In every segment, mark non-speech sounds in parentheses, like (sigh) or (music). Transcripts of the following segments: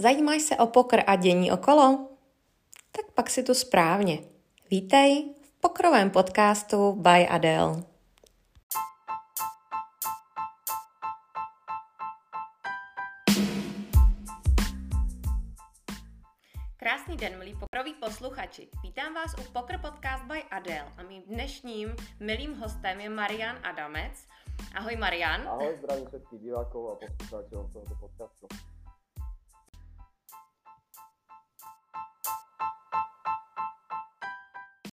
Zajímáš se o pokr a dění okolo? Tak pak si tu správně. Vítej v pokrovém podcastu by Adele. Krásný den, milí pokroví posluchači. Vítám vás u Pokr Podcast by Adele a mým dnešním milým hostem je Marian Adamec. Ahoj Marian. Ahoj, zdravím všetkých divákov a poslucháčov tohoto podcastu.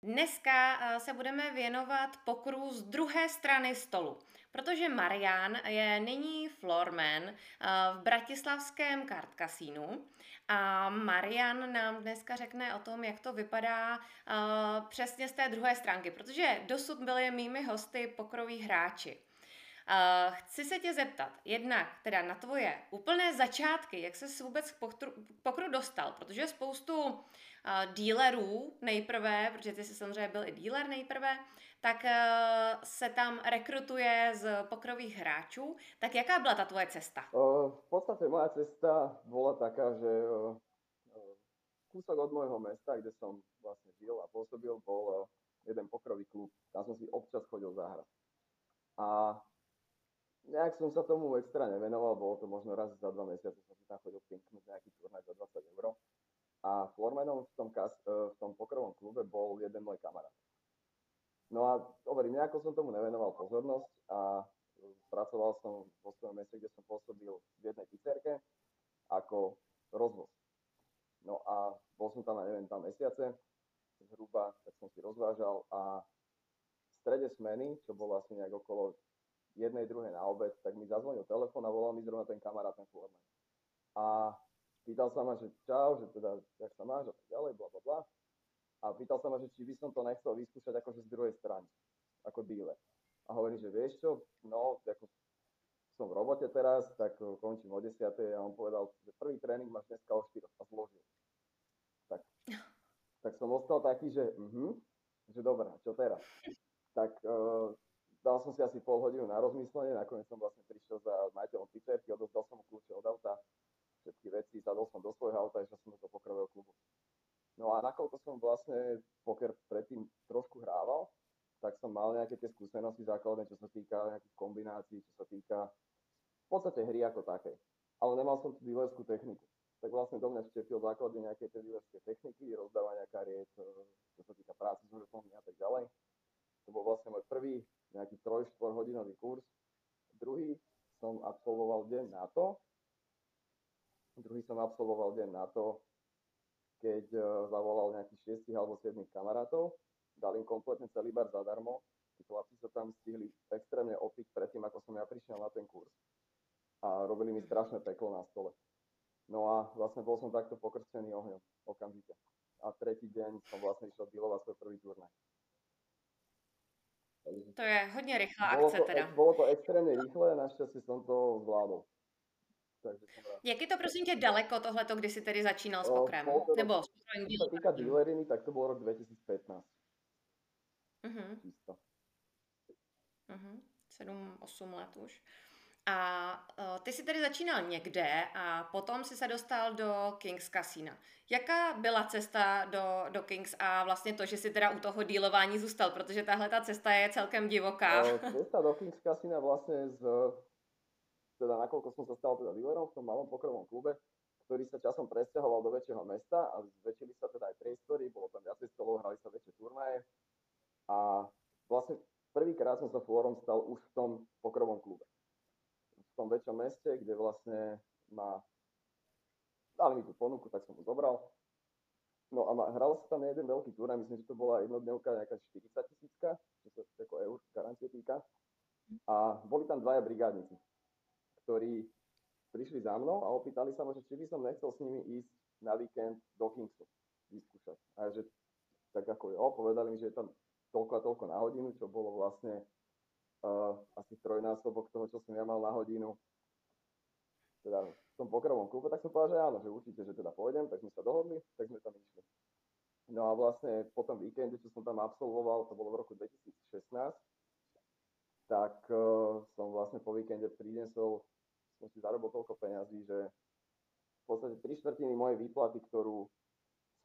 Dneska eh, se budeme věnovat pokru z druhé strany stolu, protože Marian je nyní floorman eh, v bratislavském kartkasínu a Marian nám dneska řekne o tom, jak to vypadá eh, přesně z té druhé stránky, protože dosud byli mými hosty pokroví hráči. chci se tě zeptat, jednak teda na tvoje úplné začátky, jak se vůbec k pokru, pokru dostal, protože spoustu dílerů nejprve, protože ty jsi samozřejmě byl i díler nejprve, tak eh, se tam rekrutuje z pokrových hráčů. Tak jaká byla ta tvoje cesta? V podstate moja cesta bola taká, že kúsok od môjho mesta, kde som vlastne žil a pôsobil, bol jeden pokrový klub. Tam som si občas chodil zahrať. A nejak som sa tomu extra nevenoval, bolo to možno raz za dva mesiace, som si tam chodil pinknúť nejaký turnaj za 20 eur. A floormanom v tom, kas, e, v tom pokrovom klube bol jeden môj kamarát. No a hovorím, nejako som tomu nevenoval pozornosť a pracoval som vo svojom meste, kde som pôsobil v jednej pizzerke ako rozvoz. No a bol som tam, neviem, tam mesiace, zhruba, tak som si rozvážal a v strede smeny, čo bolo asi nejak okolo jednej, druhej na obed, tak mi zazvonil telefón a volal mi zrovna ten kamarát, ten floorman. A pýtal sa ma, že čau, že teda, jak sa máš a tak ďalej, bla, bla, bla. A pýtal sa ma, že či by som to nechcel vyskúšať akože z druhej strany, ako dealer. A hovorím, že vieš čo, no, ako som v robote teraz, tak končím o 10. a on povedal, že prvý tréning máš dneska o 4 a zložil. Tak, tak som ostal taký, že uh-huh, že dobré, čo teraz? Tak uh, dal som si asi pol hodinu na rozmyslenie, nakoniec som vlastne prišiel za majiteľom pizzerky, odozdal som mu kľúče od auta, všetky veci, sadol som do svojho auta, išiel som do pokrového klubu. No a nakoľko som vlastne poker predtým trošku hrával, tak som mal nejaké tie skúsenosti základné, čo sa týka nejakých kombinácií, čo sa týka v podstate hry ako takej. Ale nemal som tú dealerskú techniku. Tak vlastne do mňa vštepil základy nejaké tie dealerské techniky, rozdávania kariet, e, čo sa týka práce s žetónmi a tak ďalej. To bol vlastne môj prvý nejaký 3-4 hodinový kurz. Druhý som absolvoval deň na to, Druhý som absolvoval deň na to, keď uh, zavolal nejakých 6 alebo 7 kamarátov, dal im kompletne celý bar zadarmo. Tí chlapci sa tam stihli extrémne opiť predtým, ako som ja prišiel na ten kurz. A robili mi strašné peklo na stole. No a vlastne bol som takto pokrstený ohňom okamžite. A tretí deň som vlastne išiel dealovať svoj prvý turnaj. To je hodně rychlá akce to, teda. Bolo to extrémne rýchle, našťastie som to zvládol. Takže jsem rád. Jak je to prosím tě daleko tohleto, kdy jsi tedy začínal s pokrem? To, Nebo s se týká dealeriny, tak to byl rok 2015. Mhm. Mhm. 7-8 let už. A uh, ty jsi tedy začínal někde a potom si se dostal do Kings Casina. Jaká byla cesta do, do Kings a vlastně to, že si teda u toho dílování zůstal, protože tahle ta cesta je celkem divoká. Uh, cesta do Kings Casina vlastně z teda nakoľko som sa stal teda dealerom v tom malom pokrovom klube, ktorý sa časom presťahoval do väčšieho mesta a zväčšili sa teda aj priestory, bolo tam viacej stolov, hrali sa väčšie turnaje a vlastne prvýkrát som sa fórom stal už v tom pokrovom klube. V tom väčšom meste, kde vlastne ma dali mi tú ponuku, tak som ju zobral. No a ma, hral sa tam jeden veľký turnaj, myslím, že to bola jednodňovka nejaká 40 tisícka, čo sa ako eur garancie týka. A boli tam dvaja brigádnici ktorí prišli za mnou a opýtali sa ma, že či by som nechcel s nimi ísť na víkend do Kingsu vyskúšať. A že tak ako jo, povedali mi, že je tam toľko a toľko na hodinu, čo bolo vlastne uh, asi trojnásobok toho, čo som ja mal na hodinu teda v tom pokrovom klube, tak som povedal, že áno, že určite, že teda pôjdem, tak sme sa dohodli, tak sme tam išli. No a vlastne po tom víkende, čo som tam absolvoval, to bolo v roku 2016, tak uh, som vlastne po víkende prinesol som si zarobil toľko peňazí, že v podstate tri štvrtiny mojej výplaty, ktorú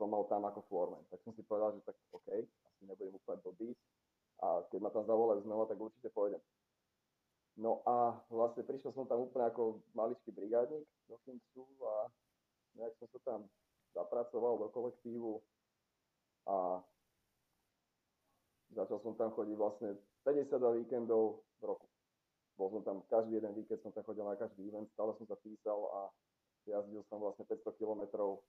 som mal tam ako floorman. Tak som si povedal, že tak OK, asi nebudem úplne blbý. A keď ma tam zavolajú znova, tak určite pôjdem. No a vlastne prišiel som tam úplne ako maličký brigádnik do Kingsu a nejak som sa tam zapracoval do kolektívu a začal som tam chodiť vlastne 52 víkendov v roku. Bol som tam každý jeden víkend, som tam chodil na každý event, stále som sa písal a jazdil som vlastne 500 kilometrov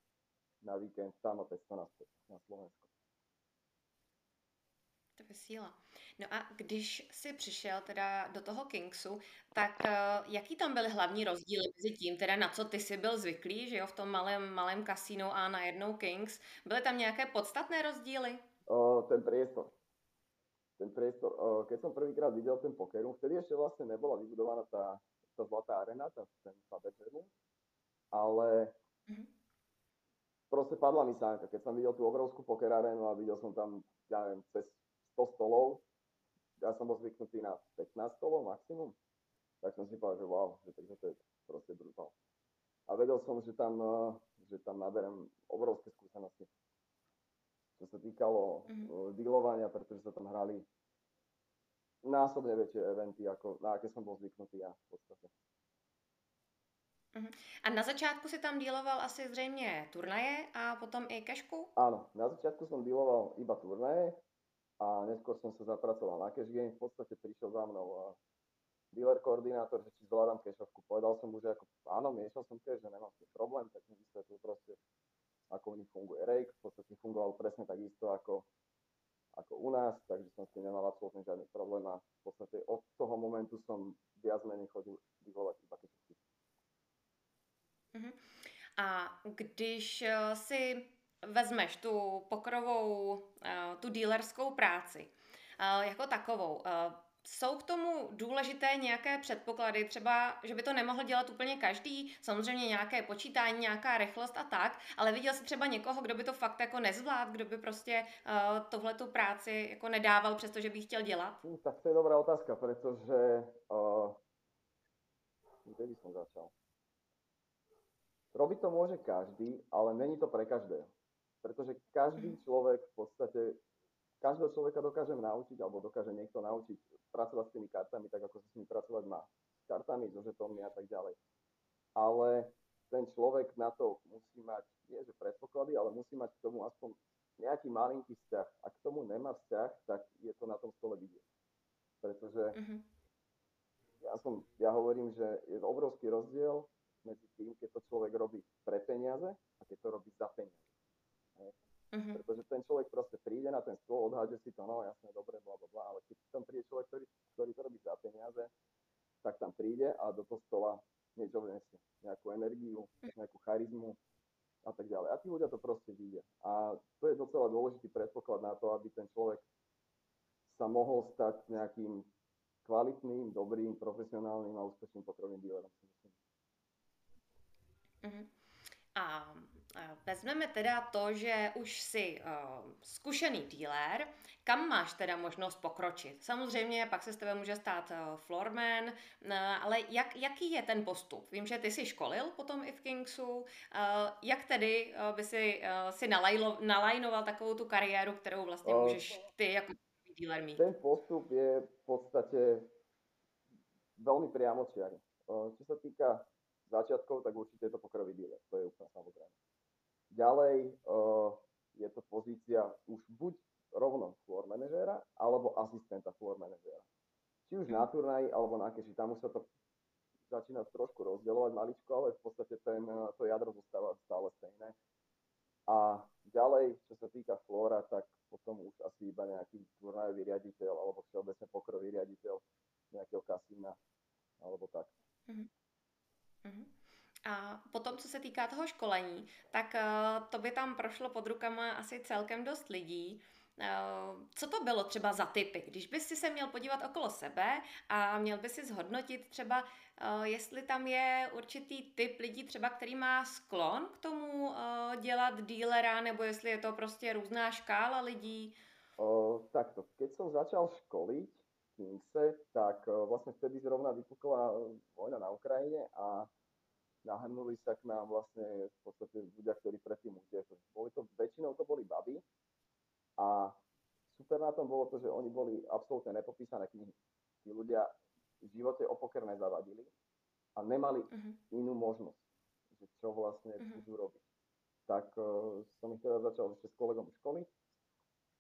na víkend tam a 500 naspäť na Slovensko. To je síla. No a když jsi přišel teda do toho Kingsu, tak uh, jaký tam byly hlavní rozdíly mezi tím, teda na co ty jsi byl zvyklý, že jo, v tom malém, malém kasínu a na jednou Kings? Byly tam nějaké podstatné rozdíly? Uh, ten priestor. Ten priestor. Uh, keď som prvýkrát videl ten pokeru, vtedy ešte vlastne nebola vybudovaná tá, tá zlatá arena, tá, ten Fabergemu, ale uh-huh. proste padla mi sánka. Keď som videl tú obrovskú poker arénu a videl som tam, ja neviem, cez 100 stolov, ja som bol zvyknutý na 15 stolov maximum, tak som si povedal, že wow, že takže to je proste brutál. A vedel som, že tam, eh, že tam naberem obrovské skúsenosti. Čo sa týkalo mm-hmm. dealovania, pretože sa tam hrali násobne väčšie eventy, ako na aké som bol zvyknutý ja v podstate. Uh-huh. A na začátku si tam dealoval asi zřejmě turnaje a potom i kešku? Áno, na začiatku som dealoval iba turnaje, a neskôr som sa zapracoval na cash game. V podstate prišiel za mnou dealer koordinátor, že či zvládam cashovku. Povedal som mu, že ako, áno, miešal som cash, že nemám s tým problém, tak mi vysvetlil proste, ako u nich funguje rake. V podstate fungoval presne tak isto ako, ako u nás, takže som s tým nemal absolútne žiadny problém a v podstate od toho momentu som viac menej chodil vyvolať iba cashovky. Uh-huh. A když uh, si vezmeš tu pokrovou, eh, tu dílerskou práci eh, jako takovou, eh, jsou k tomu důležité nějaké předpoklady, třeba, že by to nemohl dělat úplně každý, samozřejmě nějaké počítání, nějaká rychlost a tak, ale viděl jsi třeba někoho, kdo by to fakt jako nezvlád, kdo by prostě uh, tohle tu práci jako nedával, přestože by chtěl dělat? Uh, tak to je dobrá otázka, protože uh, kde by som začal? Robiť to môže každý, ale není to pre každého. Pretože každý človek v podstate, každého človeka dokážem naučiť, alebo dokáže niekto naučiť pracovať s tými kartami, tak ako sa s nimi pracovať má. S kartami, so žetónmi a tak ďalej. Ale ten človek na to musí mať, nie že predpoklady, ale musí mať k tomu aspoň nejaký malinký vzťah. Ak k tomu nemá vzťah, tak je to na tom stole vidieť. Pretože uh-huh. ja, som, ja hovorím, že je obrovský rozdiel medzi tým, keď to človek robí pre peniaze a keď to robí za peniaze. Uh-huh. Pretože ten človek proste príde na ten stôl, odhádže si to, no jasne, dobre, bla, bla, bla, ale keď tam príde človek, ktorý, ktorý to robí za peniaze, tak tam príde a do toho stola niečo vnesie. Nejakú energiu, mhm. nejakú charizmu a tak ďalej. A tí ľudia to proste vidia. A to je docela dôležitý predpoklad na to, aby ten človek sa mohol stať nejakým kvalitným, dobrým, profesionálnym a úspešným pokrovným dílerom. Uh-huh. A vezmeme teda to, že už jsi uh, zkušený dealer, kam máš teda možnost pokročit? Samozřejmě pak se s tebe může stát uh, floorman, uh, ale jak, jaký je ten postup? Vím, že ty jsi školil potom i v Kingsu. Uh, jak tedy uh, by si, uh, si nalajlo, nalajnoval takovou tu kariéru, kterou vlastně můžeš ty jako dealer mít? Ten postup je v podstatě velmi priamočiary. Uh, čo sa týka začiatkov, tak určite je to pokrový dealer. To je úplne samozrejme. Ďalej uh, je to pozícia už buď rovno floor manažéra, alebo asistenta floor manažéra. Či už na turnaji, alebo na keši. Tam už sa to začína trošku rozdielovať maličko, ale v podstate ten, to jadro zostáva stále stejné. A ďalej, čo sa týka flóra, tak potom už asi iba nejaký turnajový riaditeľ alebo všeobecne pokrový riaditeľ nejakého kasína alebo tak. Mm-hmm. Mm-hmm. A potom, co se týká toho školení, tak uh, to by tam prošlo pod rukama asi celkem dost lidí. Uh, co to bylo třeba za typy? Když bys si se měl podívat okolo sebe a měl by si zhodnotit třeba, uh, jestli tam je určitý typ lidí třeba, který má sklon k tomu dělat dílera, nebo jestli je to prostě různá škála lidí? Uh, takto, keď som začal školiť v Kingse, tak vlastne vtedy zrovna vypukla vojna na Ukrajine a nahrnuli sa k nám vlastne v podstate ľudia, ktorí predtým utiekli. Boli to, väčšinou to boli baby a super na tom bolo to, že oni boli absolútne nepopísané knihy. Tí ľudia v živote o poker nezavadili a nemali uh-huh. inú možnosť, že čo vlastne uh-huh. budú robiť. Tak uh, som ich teda začal ešte s kolegom školy.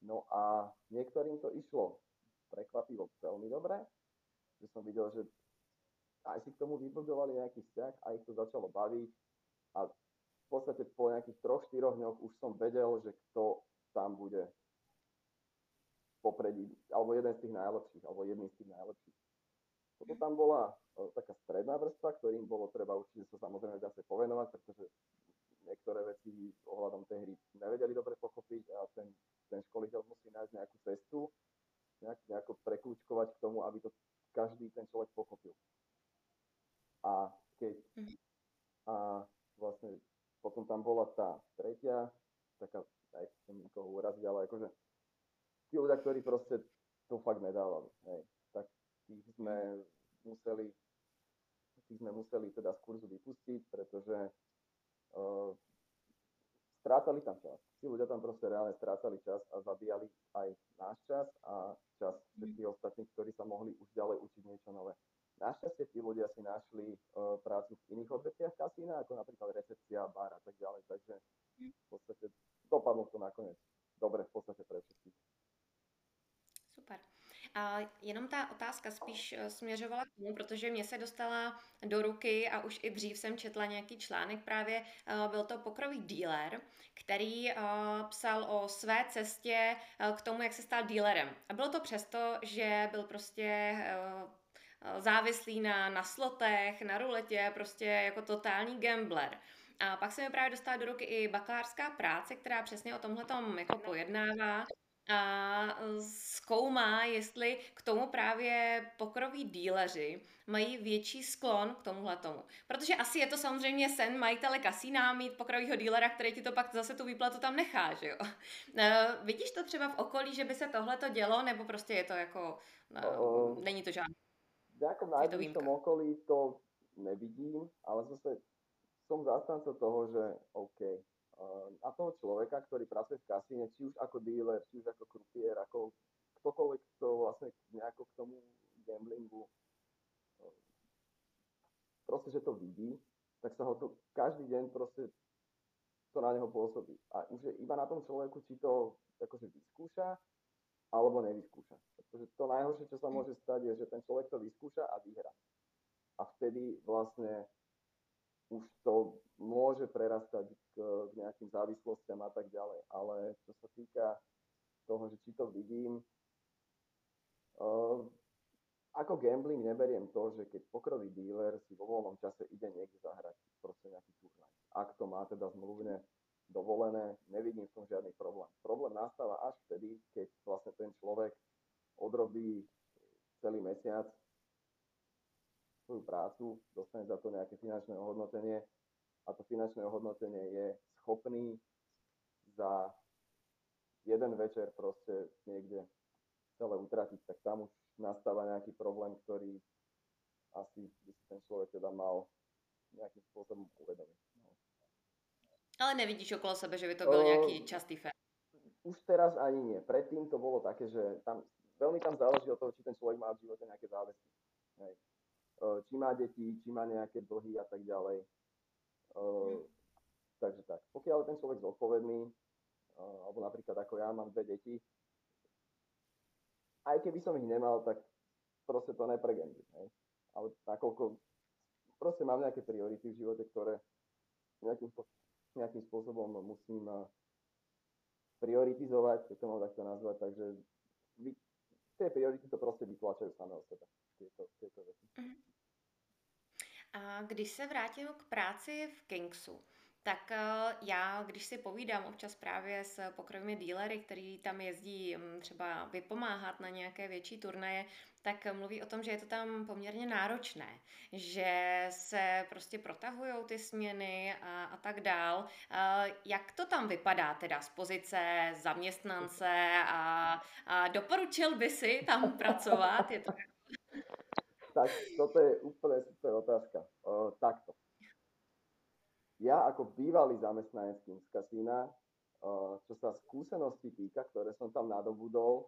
No a niektorým to išlo prekvapivo veľmi dobre, že som videl, že aj si k tomu vybudovali nejaký vzťah a ich to začalo baviť a v podstate po nejakých troch, štyroch dňoch už som vedel, že kto tam bude popredí, alebo jeden z tých najlepších, alebo jedný z tých najlepších. Potom tam bola e, taká stredná vrstva, ktorým bolo treba určite sa samozrejme zase povenovať, pretože niektoré veci ohľadom tej hry nevedeli dobre pochopiť a ten, ten školiteľ musí nájsť nejakú cestu, nejak, nejako prekľúčkovať k tomu, aby to každý ten človek pochopil. A keď mhm. a vlastne potom tam bola tá tretia, taká, aj som nikoho uraziť, ale akože tí ľudia, ktorí proste to fakt nedávali, hej, tak tých sme museli tých sme museli teda z kurzu vypustiť, pretože uh, strácali tam čas. Tí ľudia tam proste reálne strácali čas a zabíjali aj náš čas a čas mhm. všetkých ostatných, ktorí sa mohli už ďalej učiť niečo nové. Našťastie tí ľudia si našli uh, prácu v iných odvetviach kasína, ako napríklad recepcia, bar a tak ďalej, takže v podstate dopadlo to nakoniec dobre v podstate pre všetkých. Super. A jenom ta otázka spíš eh, směřovala k tomu, protože mě se dostala do ruky a už i dřív jsem četla nějaký článek právě, eh, byl to pokrový dealer, který psal o své cestě k tomu, jak se stal dealerem. A bylo to přesto, že byl prostě závislý na, na slotech, na ruletě, prostě jako totální gambler. A pak se mi právě dostala do ruky i bakalářská práce, která přesně o tomhle jako pojednává a zkoumá, jestli k tomu právě pokroví díleři mají větší sklon k tomuhle tomu. Protože asi je to samozřejmě sen majitele kasína mít pokrovýho dílera, který ti to pak zase tu výplatu tam nechá, že jo? Uh, vidíš to třeba v okolí, že by se tohle to dělo, nebo prostě je to jako, uh, není to žádný? Nejakom najbližšom okolí to nevidím, ale zase som zastanca toho, že OK, na toho človeka, ktorý pracuje v kasíne, či už ako dealer, či už ako krupier, ako ktokoľvek, kto vlastne nejako k tomu gamblingu proste, že to vidí, tak sa ho to každý deň proste to na neho pôsobí. A už je iba na tom človeku, či to akože vyskúša, alebo nevyskúša. Pretože to najhoršie, čo sa môže stať, je, že ten človek to vyskúša a vyhra. A vtedy vlastne už to môže prerastať k, k nejakým závislostiam a tak ďalej. Ale čo sa týka toho, že či to vidím, uh, ako gambling neberiem to, že keď pokrový dealer si vo voľnom čase ide niekde zahrať proste nejaký turnaj. Ak to má teda zmluvne dovolené, nevidím v tom žiadny problém. Problém nastáva až vtedy, keď vlastne ten človek odrobí celý mesiac svoju prácu, dostane za to nejaké finančné ohodnotenie a to finančné ohodnotenie je schopný za jeden večer proste niekde celé utratiť, tak tam už nastáva nejaký problém, ktorý asi by si ten človek teda mal nejakým spôsobom uvedomiť. Ale nevidíš okolo sebe, že by to bol nejaký častý fér? Už teraz ani nie. Predtým to bolo také, že tam, veľmi tam záleží od toho, či ten človek má v živote nejaké záväzky. Hej. Eh, či má deti, či má nejaké dlhy a tak ďalej. Eh, takže tak. Pokiaľ je ten človek zodpovedný, alebo napríklad ako ja mám dve deti, aj keby som ich nemal, tak proste to nepregambím. Ale nakoľko proste mám nejaké priority v živote, ktoré nejakým, nejakým spôsobom musím prioritizovať, keď to mám takto nazvať, takže vy, tie priority to proste vytlačajú samé o sebe, tieto, tieto veci. Mm-hmm. A když se vrátím k práci v Kingsu, tak eh, já, když si povídám občas právě s pokrovými dílery, který tam jezdí mm, třeba vypomáhat na nějaké větší turnaje, tak mluví o tom, že je to tam poměrně náročné, že se prostě protahují ty směny a, a tak dál. Jak to tam vypadá teda z pozice zaměstnance a, a doporučil by si tam pracovat? Je to tak toto je úplne super otázka. Uh, takto. ja ako bývalý zamestnanec Kings Casina, uh, čo sa skúsenosti týka, ktoré som tam nadobudol,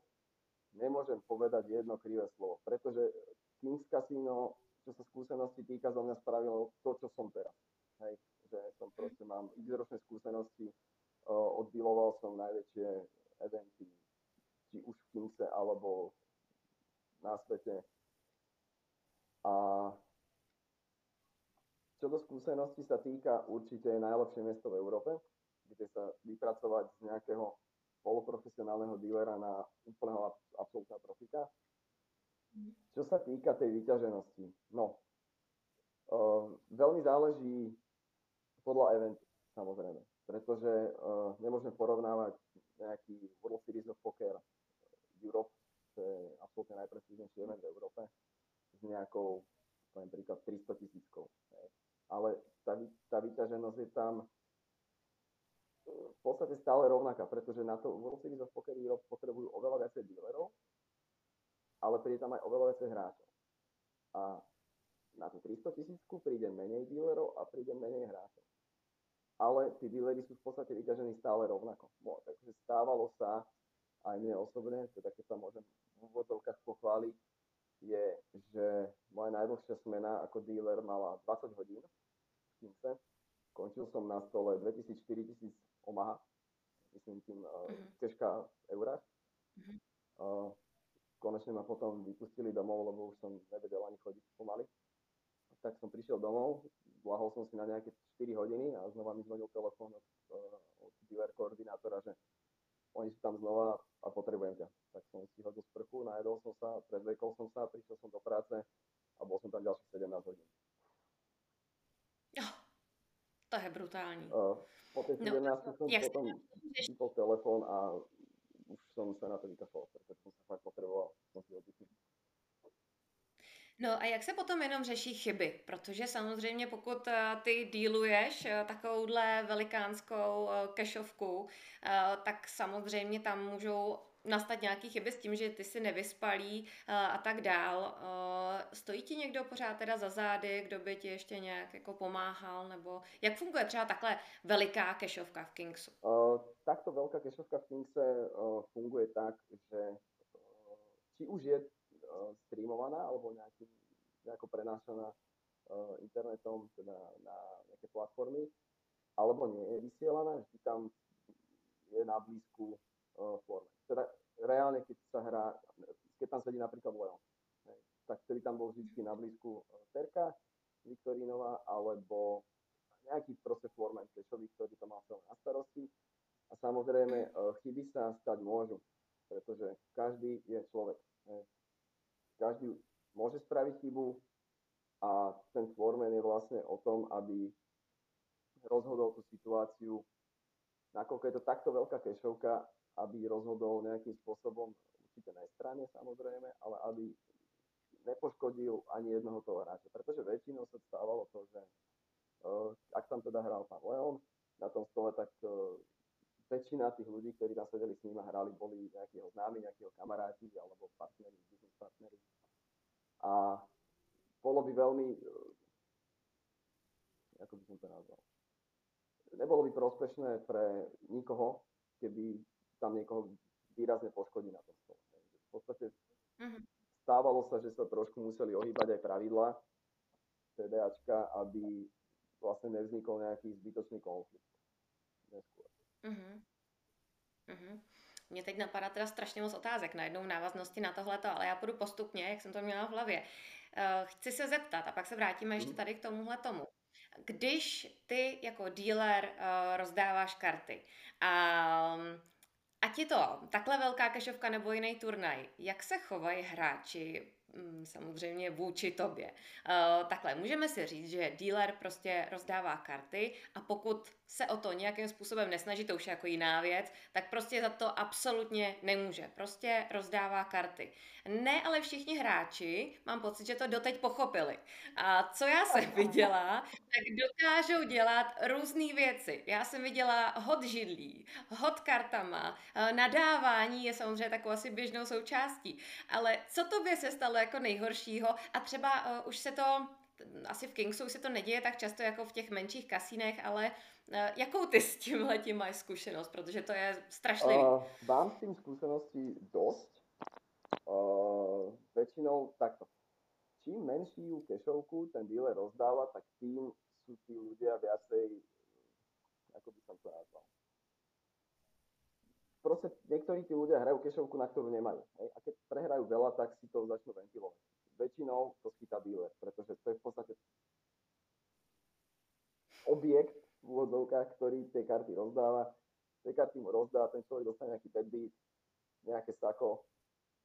nemôžem povedať jedno krivé slovo, pretože Kings Casino, čo sa skúsenosti týka, zo mňa spravilo to, čo som teraz. Hej, že som proste mám ročné skúsenosti, oddiloval som najväčšie eventy, či už v Kingse alebo na svete. A čo do skúsenosti sa týka, určite je najlepšie miesto v Európe, kde sa vypracovať z nejakého poloprofesionálneho dílera na úplného absolútna profika. Čo sa týka tej vyťaženosti, no, uh, veľmi záleží podľa eventu, samozrejme, pretože uh, nemôžeme porovnávať nejaký World Series of Poker Europe, čo je absolútne najprestížnejší event v Európe, s nejakou, poviem príklad, 300 tisíckou ale tá, tá vyťaženosť je tam v podstate stále rovnaká, pretože na to World Series of Poker Europe potrebujú oveľa viacej dealerov, ale príde tam aj oveľa viacej hráčov. A na tú 300 tisícku príde menej dealerov a príde menej hráčov. Ale tí dealery sú v podstate vyťažení stále rovnako. No, takže stávalo sa aj mne osobne, teda keď sa môžem v úvodzovkách pochváliť, je, že moja najdlhšia smena ako dealer mala 20 hodín Kingse. Končil som na stole 2000-4000 Omaha, myslím tým uh, uh-huh. Uh-huh. Uh, konečne ma potom vypustili domov, lebo už som nevedel ani chodiť pomaly. Tak som prišiel domov, lahol som si na nejaké 4 hodiny a znova mi zvonil telefón od, uh, od dealer koordinátora, že oni sú tam znova a potrebujem ťa. Tak som si hodil sprchu, najedol som sa, predvekol som sa, prišiel som do práce a bol som tam ďalších 17 hodín. To je brutální. Uh, po tej 17 no, som jasne. potom vypol telefón a už som sa na to vykašľal, pretože som sa fakt oddychnul. No a jak se potom jenom řeší chyby? Protože samozřejmě pokud eh, ty díluješ eh, takovouhle velikánskou kešovku, tak samozřejmě tam můžou nastat nějaký chyby s tím, že ty si nevyspalí uh, a tak dál. Uh, stojí ti někdo pořád teda za zády, kdo by ti ještě nějak jako pomáhal, nebo jak funguje třeba takhle veliká kešovka v Kingsu? Uh, takto veľká kešovka v Kingse uh, funguje tak, že uh, či už je streamovaná alebo nejaký, nejako prenášaná internetom, teda na nejaké platformy, alebo nie je vysielaná, vždy tam je na blízku forme. Teda reálne, keď sa hrá, keď tam sedí napríklad Leon, tak vtedy tam bol vždy na blízku e, Terka Viktorínová, alebo nejaký proste floorman Kešový, ktorý to mal celé na starosti. A samozrejme, e, chyby sa stať môžu, pretože každý je človek. Každý môže spraviť chybu a ten floorman je vlastne o tom, aby rozhodol tú situáciu, nakoľko je to takto veľká kešovka, aby rozhodol nejakým spôsobom, určite nestranne samozrejme, ale aby nepoškodil ani jednoho toho hráča. Pretože väčšinou sa stávalo to, že uh, ak tam teda hral pán Leon na tom stole, tak uh, väčšina tých ľudí, ktorí tam sedeli s ním a hrali, boli nejakého známi, nejakého kamaráti alebo partneri, business partneri. A bolo by veľmi, uh, ako by som to nazval, nebolo by prospešné pre nikoho, keby tam niekoho výrazne poškodí na tom stole. V podstate uh-huh. stávalo sa, že sa trošku museli ohýbať aj pravidla TDAčka, aby vlastne nevznikol nejaký zbytočný konflikt. Neskôr. Uh-huh. Uh-huh. Mě teď napadá teda strašně moc otázek najednou v návaznosti na tohleto, ale já půjdu postupně, jak jsem to měla v hlavě. Uh, chci se zeptat a pak se vrátíme ještě tady k tomuhle tomu. Když ty jako dealer uh, rozdáváš karty a um, Ať je to takhle velká kešovka nebo jiný turnaj, jak se chovají hráči mm, samozřejmě vůči tobě? Uh, takhle, můžeme si říct, že dealer prostě rozdává karty a pokud se o to nějakým způsobem nesnaží, to už je jako jiná věc, tak prostě za to absolutně nemůže. Prostě rozdává karty. Ne, ale všichni hráči, mám pocit, že to doteď pochopili. A co já jsem viděla, tak dokážou dělat různé věci. Já jsem viděla hod židlí, hod kartama, eh, nadávání je samozřejmě takovou asi běžnou součástí. Ale co tobě se stalo jako nejhoršího a třeba uh, už se to asi v Kingsu se to neděje tak často jako v těch menších kasínech, ale uh, jakou ty s tímhle tím máš zkušenost, protože to je strašlivý. Uh, mám s tým skúsenosti dosť. Uh, väčšinou takto. Čím menšiu kešovku ten dealer rozdáva, tak tým sú tí ľudia viacej, ako by som to nazval. Proste niektorí tí ľudia hrajú kešovku, na ktorú nemajú. Hej? A keď prehrajú veľa, tak si to začnú ventilovať. Väčšinou to schytá dealer, pretože to je v podstate objekt v úvodzovkách, ktorý tie karty rozdáva. Tie karty mu rozdá, ten človek dostane nejaký bedbeat, nejaké sako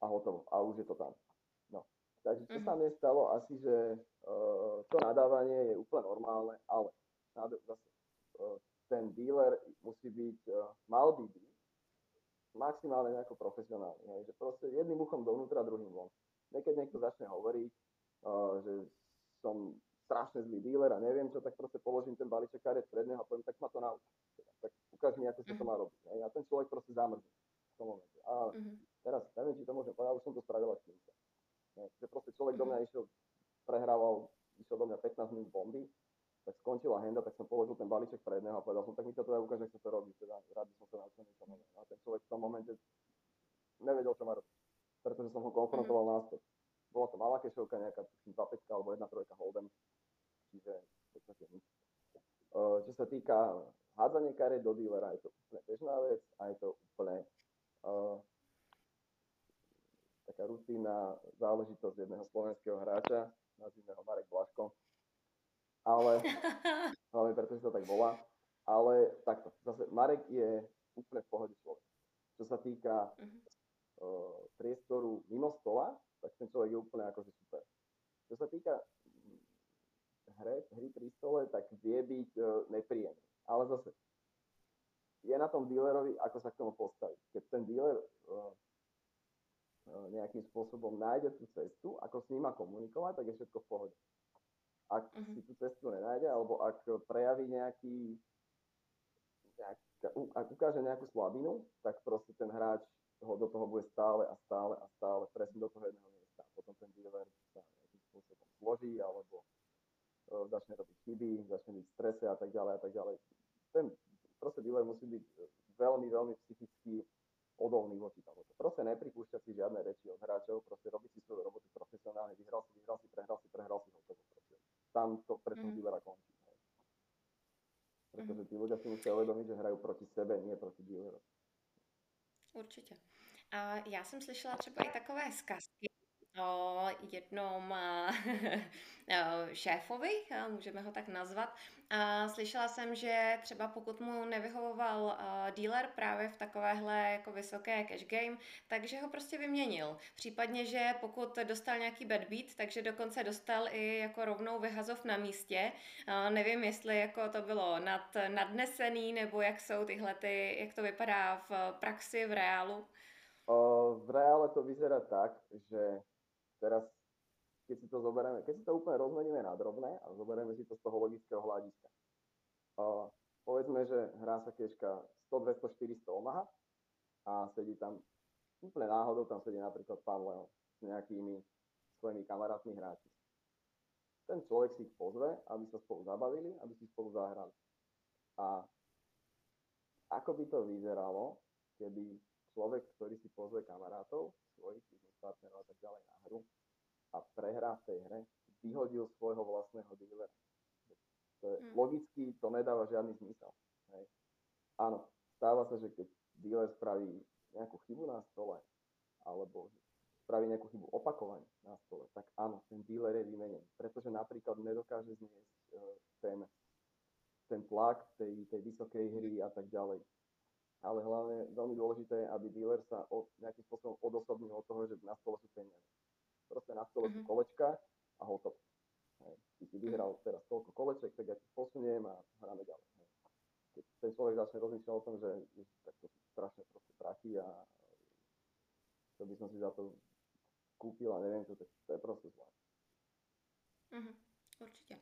a hotovo. A už je to tam. No. Takže čo sa mhm. mne stalo, asi, že uh, to nadávanie je úplne normálne, ale zase uh, ten dealer musí byť, uh, mal by byť maximálne nejako profesionálny. Hej, že proste jedným uchom dovnútra, druhým von. Niekedy niekto začne hovoriť, že som strašne zlý dealer a neviem čo, tak proste položím ten balíček kariet pred neho a poviem, tak ma to nauč. Tak ukáž mi, ako sa to mhm. má robiť. Hej. A ten človek proste zamrzne v tom momente. A uh-huh. teraz neviem, či to môžem povedať, už som to spravil s týmto. Že proste človek do mňa išiel, prehrával, išiel do mňa 15 minút bomby, tak skončila henda, tak som položil ten balíček pred neho a povedal som, tak mi to teda ukáže, ako sa to robí. Teda rád by som sa naučil niečo nové. A ten človek v tom momente nevedel, čo má robiť, pretože som ho konfrontoval mm-hmm. náspäť. Bola to malá kešovka, nejaká 2 5 alebo 1 3 hold'em, čiže v podstate nič. Čo sa týka hádzania kariet do dealera, je to úplne bežná vec a je to úplne uh, taká rutína záležitosť jedného slovenského hráča, nazvime ho Marek Blaško, ale (laughs) hlavne preto, že to tak volá. Ale takto, zase Marek je úplne v pohode človek. Čo sa týka uh, priestoru mimo stola, tak ten človek je úplne akože super. Čo sa týka mm, hry, hry pri stole, tak vie byť uh, nepríjemný. Ale zase je na tom dealerovi, ako sa k tomu postaví. Keď ten dealer uh, nejakým spôsobom nájde tú cestu, ako s ním komunikovať, tak je všetko v pohode ak uh-huh. si tú cestu nenájde, alebo ak prejaví nejaký, nejak, ak ukáže nejakú slabinu, tak proste ten hráč ho do toho bude stále a stále a stále presne do toho jedného miesta. Potom ten dealer sa nejakým spôsobom zloží, alebo uh, začne robiť chyby, začne byť strese a tak ďalej a tak ďalej. Ten proste dealer musí byť veľmi, veľmi psychicky odolný voči tomu. Proste nepripúšťať si žiadne reči od hráčov, proste robiť si svoju robotu profesionálne, vyhral si, vyhral si, prehral si, prehral si, hotovo. Proste. Tam to pre toho mm. dealera končí. Pretože tí ľudia si musia uvedomiť, že hrajú proti sebe, nie proti dealerovi. Určitě. A já jsem slyšela třeba i takové zkazky, jednom (laughs) šéfovi, můžeme ho tak nazvat. A slyšela jsem, že třeba pokud mu nevyhovoval dealer právě v takovéhle jako vysoké cash game, takže ho prostě vyměnil. Případně, že pokud dostal nějaký bad beat, takže dokonce dostal i jako rovnou vyhazov na místě. Nevím, jestli jako to bylo nad, nadnesený, nebo jak jsou tyhle, ty, jak to vypadá v praxi, v reálu. v reále to vyzerá tak, že Teraz, keď si to zoberieme, keď si to úplne rozmeníme na drobné a zoberieme si to z toho logického hľadiska. Uh, povedzme, že hrá sa keška 100, 200, 400 Omaha a sedí tam úplne náhodou, tam sedí napríklad pán Leon s nejakými svojimi kamarátmi hráči. Ten človek si ich pozve, aby sa spolu zabavili, aby si spolu zahrali. A ako by to vyzeralo, keby človek, ktorý si pozve kamarátov, svojich partnerov a tak ďalej na hru a prehrá v tej hre, vyhodil svojho vlastného dealera. To je, hmm. Logicky to nedáva žiadny zmysel. Hej. Áno, stáva sa, že keď dealer spraví nejakú chybu na stole, alebo spraví nejakú chybu opakovane na stole, tak áno, ten dealer je vymenený. Pretože napríklad nedokáže zniesť uh, ten, ten tlak tej, tej vysokej hry a tak ďalej ale hlavne veľmi dôležité je, aby dealer sa od, nejakým spôsobom odosobnil od toho, že na stole sú peniaze. Proste na stole mm-hmm. sú mhm. kolečka a hotovo. Hej. Ty si vyhral teraz toľko koleček, tak ja ti posuniem a hráme ďalej. Hej. Keď ten človek začne rozmýšľať o tom, že tak to sú strašne proste prachy a to by som si za to kúpil a neviem čo, to, to je proste zlé. Mm-hmm. Určitě.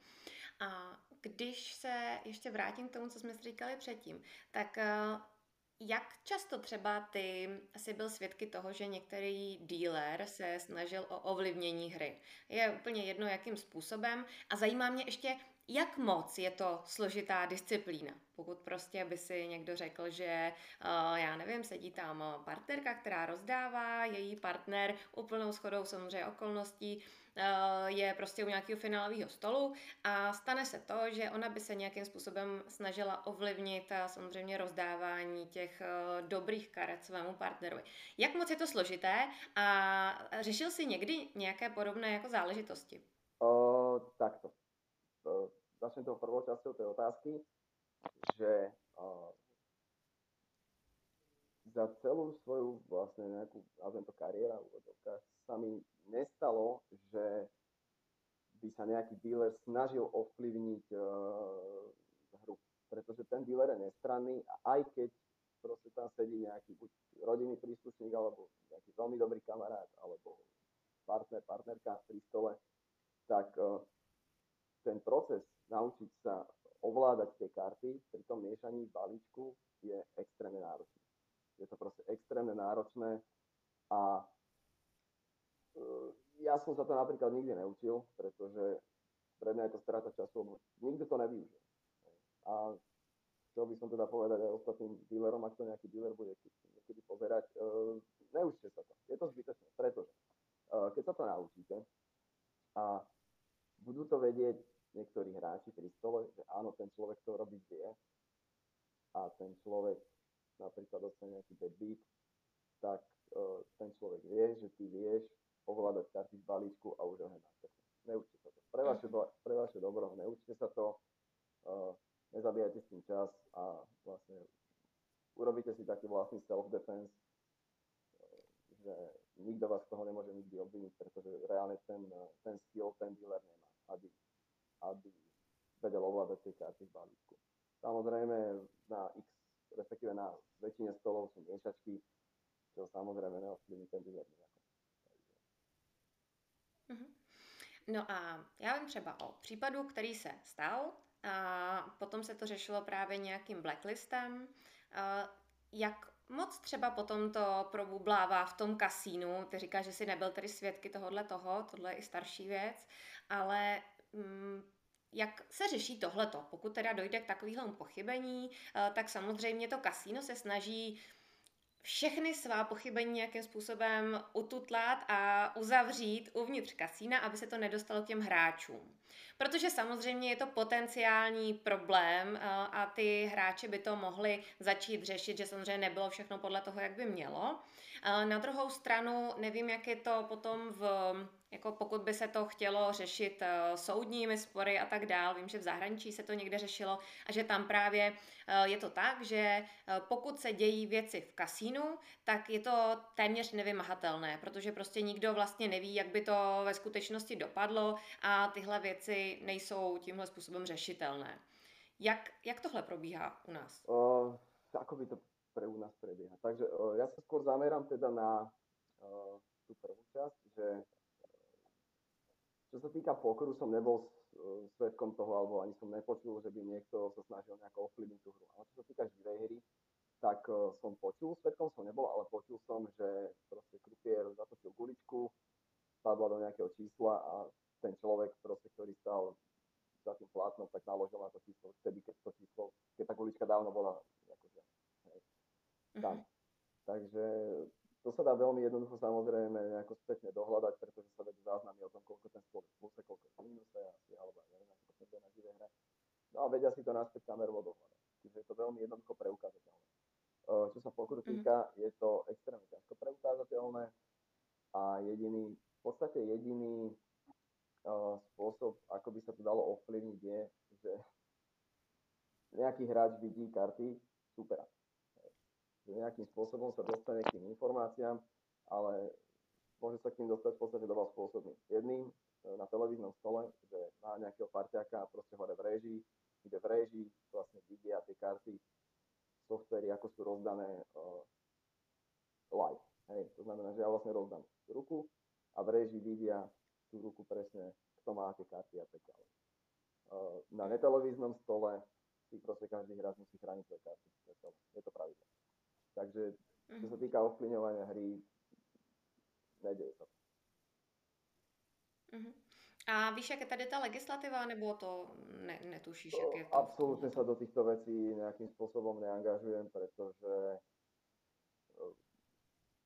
A když se ještě vrátím k tomu, co jsme si říkali předtím, tak uh Jak často třeba ty asi byl svědky toho, že některý dealer se snažil o ovlivnění hry? Je úplně jedno, jakým způsobem. A zajímá mě ještě, jak moc je to složitá disciplína? Pokud prostě by si někdo řekl, že uh, já nevím, sedí tam partnerka, která rozdává, její partner úplnou schodou samozřejmě okolností uh, je prostě u nějakého finálového stolu a stane se to, že ona by se nějakým způsobem snažila ovlivnit uh, samozřejmě rozdávání těch dobrých karet svému partnerovi. Jak moc je to složité a řešil si někdy nějaké podobné jako záležitosti? Uh, takto. Uh, začnem tou prvou časťou tej otázky, že uh, za celú svoju vlastne nejakú, nazvem to kariéra, sa mi nestalo, že by sa nejaký dealer snažil ovplyvniť uh, hru. Pretože ten dealer je nestranný a aj keď proste tam sedí nejaký buď rodinný príslušník, alebo nejaký veľmi dobrý kamarát, alebo partner, partnerka pri stole, tak uh, ten proces naučiť sa ovládať tie karty pri tom miešaní balíčku je extrémne náročné. Je to proste extrémne náročné a e, ja som sa to napríklad nikdy neučil, pretože pre mňa je to strata času, nikto to nevyužil. A chcel by som teda povedať aj ostatným dealerom, ak to nejaký dealer bude niekedy pozerať, uh, neučte sa to. Je to zbytečné, pretože uh, keď sa to naučíte a budú to vedieť niektorí hráči pri stole, že áno, ten človek to robiť vie a ten človek napríklad dostane nejaký deadbeat, tak uh, ten človek vie, že ty vieš ovládať karty z balíčku a už ho nenastretne. Neučte sa to. Pre vaše, mhm. pre vaše dobro, neučte sa to, uh, nezabíjajte s tým čas a vlastne urobíte si taký vlastný self-defense, uh, že nikto vás z toho nemôže nikdy obviniť, pretože reálne ten, ten skill ten dealer nemá, aby aby vedel ovládať tie karty v balíčku. Samozrejme na X, respektíve na väčšine stolov sú miešačky, čo samozrejme neovplyvní ten nejako. Mhm. No a já vím třeba o případu, který se stal a potom se to řešilo právě nějakým blacklistem. Jak moc třeba potom to probublává v tom kasínu? Ty říkáš, že si nebyl tedy svědky tohohle toho, tohle je i starší věc, ale jak se řeší tohleto? Pokud teda dojde k takovému pochybení, eh, tak samozřejmě to kasíno se snaží všechny svá pochybení nějakým způsobem ututlat a uzavřít uvnitř kasína, aby se to nedostalo těm hráčům. Protože samozřejmě je to potenciální problém eh, a ty hráči by to mohli začít řešit, že samozřejmě nebylo všechno podle toho, jak by mělo. Eh, na druhou stranu nevím, jak je to potom v jako pokud by se to chtělo řešit uh, soudními spory a tak dál, vím, že v zahraničí se to někde řešilo a že tam právě uh, je to tak, že uh, pokud se dějí věci v kasínu, tak je to téměř nevymahatelné, protože prostě nikdo vlastně neví, jak by to ve skutečnosti dopadlo a tyhle věci nejsou tímhle způsobem řešitelné. Jak, jak tohle probíhá u nás? Uh, ako by to pre u nás prebieha? Takže uh, ja sa skôr zamerám teda na uh, tú prvú časť, že čo sa týka pokoru, som nebol e, svetkom toho, alebo ani som nepočul, že by niekto sa snažil nejako ovplyvniť tú hru. Ale čo sa týka živej hry, tak uh, som počul, svetkom som nebol, ale počul som, že proste krupier zatočil guličku, spadla do nejakého čísla a ten človek, proste, ktorý stal za tým plátnom, tak naložil na to číslo vtedy, keď to číslo, keď tá gulička dávno bola akože, hej, tam. Mm-hmm. Takže to sa dá veľmi jednoducho samozrejme nejako spätne dohľadať, pretože sa vedú záznamy o tom, koľko ten v pluse, koľko je v mínuse asi, alebo neviem, ako to na živej hre. No a vedia si to naspäť kamerovo dohľadať. Čiže je to veľmi jednoducho preukázateľné. Čo sa pokru mhm. týka, mm-hmm. je to extrémne ťažko preukázateľné a jediný, v podstate jediný uh, spôsob, ako by sa to dalo ovplyvniť, je, že nejaký hráč vidí karty, super, že nejakým spôsobom sa dostane k tým informáciám, ale môže sa k ním dostať v podstate dva spôsoby. Jedným e, na televíznom stole, že má nejakého parťáka a proste hore v réžii, kde v réžii vlastne vidia tie karty, softvery, ako sú rozdané uh, live. Hej, to znamená, že ja vlastne rozdám ruku a v réžii vidia tú ruku presne, kto má tie karty a tak ďalej. Uh, na netelevíznom stole si proste každý hráč musí chrániť svoje karty. Je, to. je to pravidlo. Takže čo sa týka ovplyvňovania hry, nedeje sa. Uh-huh. A víš, jak je tady ta legislativa, nebo to ne, netušíš, jak je to? Absolútne sa do týchto vecí nejakým spôsobom neangažujem, pretože eh,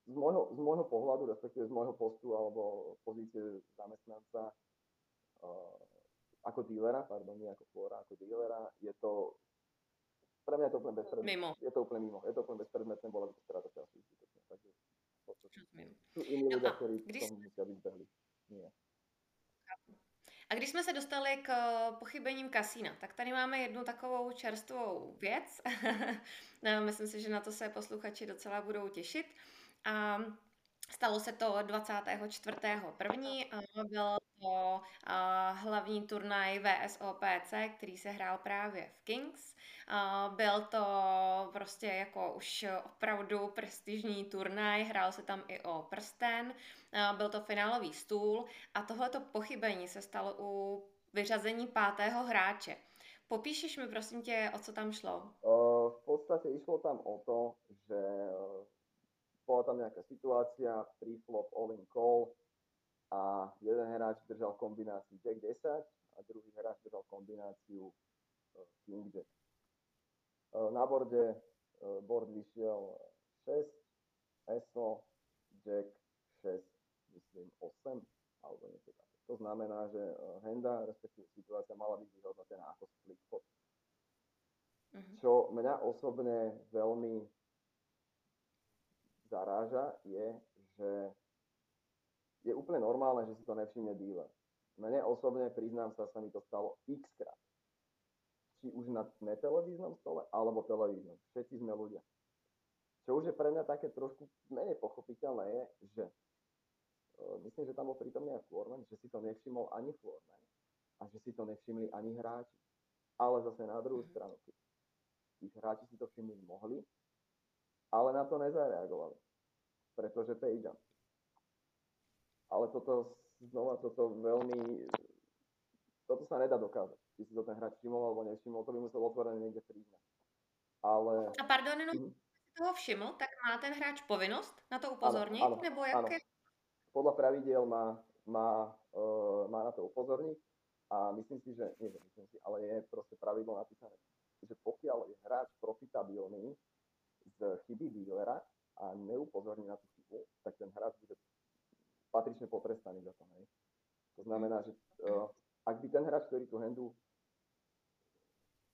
z môjho, z môjho pohľadu, respektíve z môjho postu alebo pozície zamestnanca uh, ako dílera, pardon, nie ako flora, ako dílera, je to pre mňa je to úplne bezpredmetné. Mimo. Je to úplne mimo. Je to úplne bezpredmetné, bola by to strata času. Takže sú iní ľudia, a ktorí když- tomu musia byť zbehli. Nie. A když jsme se dostali k pochybením kasína, tak tady máme jednu takovou čerstvou věc. (laughs) Myslím si, že na to se posluchači docela budou těšit. A stalo se to 24.1. a Byl to a, hlavní turnaj VSOPC, který se hrál právě v Kings. A, Byl to prostě jako už opravdu prestižní turnaj, hrál se tam i o prsten, a, byl to finálový stůl a tohleto pochybení se stalo u vyřazení pátého hráče. Popíšeš mi prosím tě, o co tam šlo? Uh, v podstate išlo tam o to, že uh, bola tam nejaká situácia, free flop, all in call a jeden hráč držal kombináciu Jack 10 a druhý hráč držal kombináciu uh, King Jack. Uh, na borde uh, board vyšiel 6, ESO, Jack 6, myslím 8, alebo niečo také. To znamená, že henda, respektíve situácia mala byť vyhodnotená ako split pot. Mhm. Čo mňa osobne veľmi zaráža je, že je úplne normálne, že si to nevšimne dealer. Mne osobne, priznám sa, sa mi to stalo x krát. Či už na netelevíznom stole, alebo televíznom. Všetci sme ľudia. Čo už je pre mňa také trošku menej pochopiteľné je, že uh, myslím, že tam bol prítomný aj Florman, že si to nevšimol ani Florman a že si to nevšimli ani hráči. Ale zase na druhú stranu, tých hráči si to všimnúť mohli, ale na to nezareagovali, pretože jump. Ale toto znova, toto veľmi, toto sa nedá dokázať. Či si to ten hráč všimol alebo nevšimol, to by musel otvorene niekde priznať. Ale A pardon, jenom Mhm. si toho všiml, tak má ten hráč povinnost na to upozornit? áno, nebo áno. jak je? podľa pravidiel má, má, uh, má na to upozorniť a myslím si, že, nie, myslím si, ale je proste pravidlo napísané, že pokiaľ je hráč profitabilný z chyby dealera a neupozorní na tú chybu, tak ten hráč bude patrične potrestaný za to. Hej. To znamená, že uh, ak by ten hráč, ktorý tú handu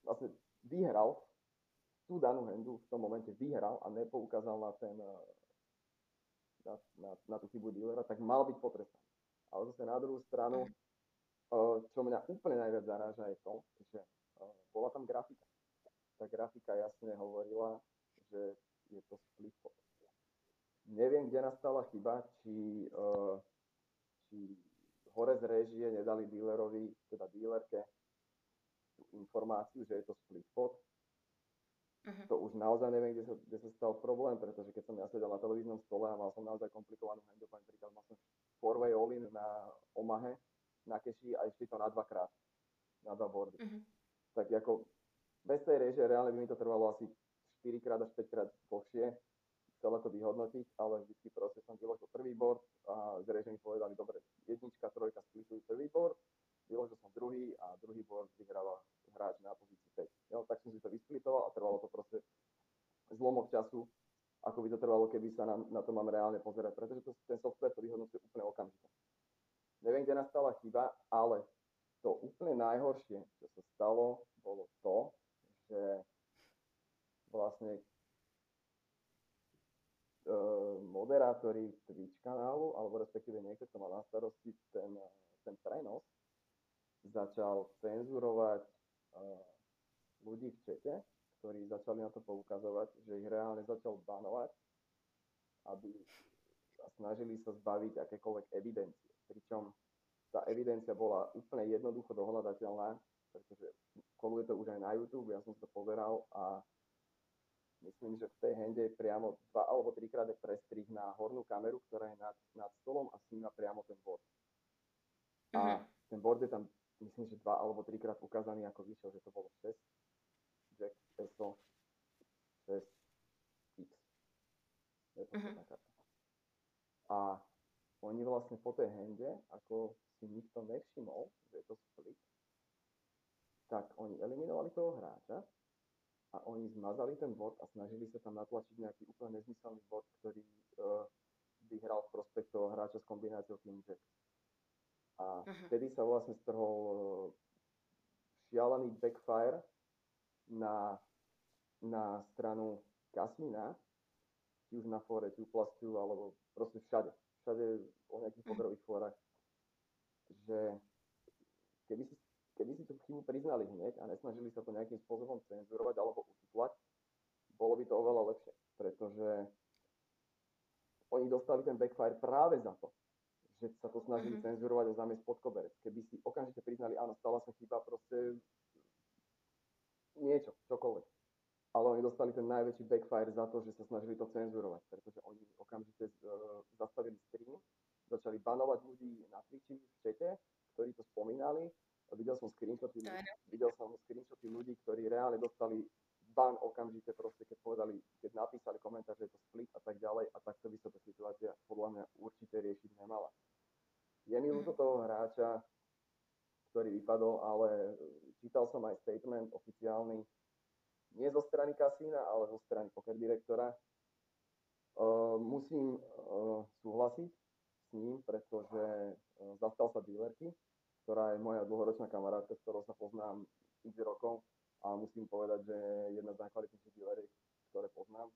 vlastne vyhral, tú danú handu v tom momente vyhral a nepoukázal na ten uh, na, na, na tú chybu dealera, tak mal byť potrestaný. Ale zase na druhú stranu, uh, čo mňa úplne najviac zaráža je to, že uh, bola tam grafika. Tá grafika jasne hovorila, že je to pot. Neviem, kde nastala chyba, či, uh, či hore z režie nedali dealerovi, teda dealerke, tú informáciu, že je to split pot, Mhm. to už naozaj neviem, kde sa, kde sa stal problém, pretože keď som ja sedel na televíznom stole a mal som naozaj komplikovanú handu, napríklad mal som four-way all-in na Omahe, na keši a išli to na dvakrát, na dva boardy. Mhm. Tak ako bez tej režie reálne by mi to trvalo asi 4 krát až 5 krát dlhšie celé to vyhodnotiť, ale vždy proste som vyložil prvý board a z režie mi povedali, dobre, jednička, trojka splitujú prvý board, vyložil som druhý a druhý board vyhráva hráč na pozícii 5. Jo, tak som si to vysplitoval a trvalo to proste zlomok času, ako by to trvalo, keby sa na, na to mám reálne pozerať, pretože to, ten software to vyhodnocuje úplne okamžite. Neviem, kde nastala chyba, ale to úplne najhoršie, čo sa stalo, bolo to, že vlastne moderátori Twitch kanálu, alebo respektíve niekto, kto mal na starosti ten, ten prenos, začal cenzurovať uh, ľudí v čete, ktorí začali na to poukazovať, že ich reálne začal banovať, aby a snažili sa zbaviť akékoľvek evidencie. Pričom tá evidencia bola úplne jednoducho dohľadateľná, pretože koluje to už aj na YouTube, ja som to pozeral a myslím, že v tej hende je priamo dva alebo trikrát je prestrih na hornú kameru, ktorá je nad, nad stolom a sníma priamo ten bord. A uh-huh. ten bord je tam, myslím, že dva alebo trikrát ukázaný, ako vyšiel, že to bolo 6. Jack, 6, 6, X. Je to mhm. uh-huh. karta. A oni vlastne po tej hende, ako si nikto nevšimol, že je to split, tak oni eliminovali toho hráča a oni zmazali ten bod a snažili sa tam natlačiť nejaký úplne nezmyselný bod, ktorý uh, by hral v prospech toho hráča s kombináciou King Jack. A vtedy sa vlastne strhol uh, šialený backfire na, na stranu Kasmina, či už na fóre, či u plastu, alebo proste všade. Všade o nejakých mhm. pokrových fórach. Že keby si, chybu priznali hneď a nesnažili sa to nejakým spôsobom cenzurovať alebo ututlať, bolo by to oveľa lepšie. Pretože oni dostali ten backfire práve za to, že sa to snažili mm-hmm. cenzurovať a zamiesť pod koberec. Keby si okamžite priznali, áno, stala sa chyba, proste niečo, čokoľvek ale oni dostali ten najväčší backfire za to, že sa snažili to cenzurovať, pretože oni okamžite uh, zastavili stream, začali banovať ľudí na Twitchi, v čete, ktorí to spomínali. Videl som screenshoty, videl som screenshoty ľudí, ktorí reálne dostali ban okamžite proste, keď povedali, keď napísali komentár, že je to split a tak ďalej a takto by sa tá situácia podľa mňa určite riešiť nemala. Je mi ľúto toho hráča, ktorý vypadol, ale čítal som aj statement oficiálny nie zo strany kasína, ale zo strany poker direktora. Uh, musím uh, súhlasiť s ním, pretože uh, zastal sa dealerky, ktorá je moja dlhoročná kamarátka, s ktorou sa poznám x rokov a musím povedať, že je jedna z najkvalitnejších dealeriek, ktoré poznám.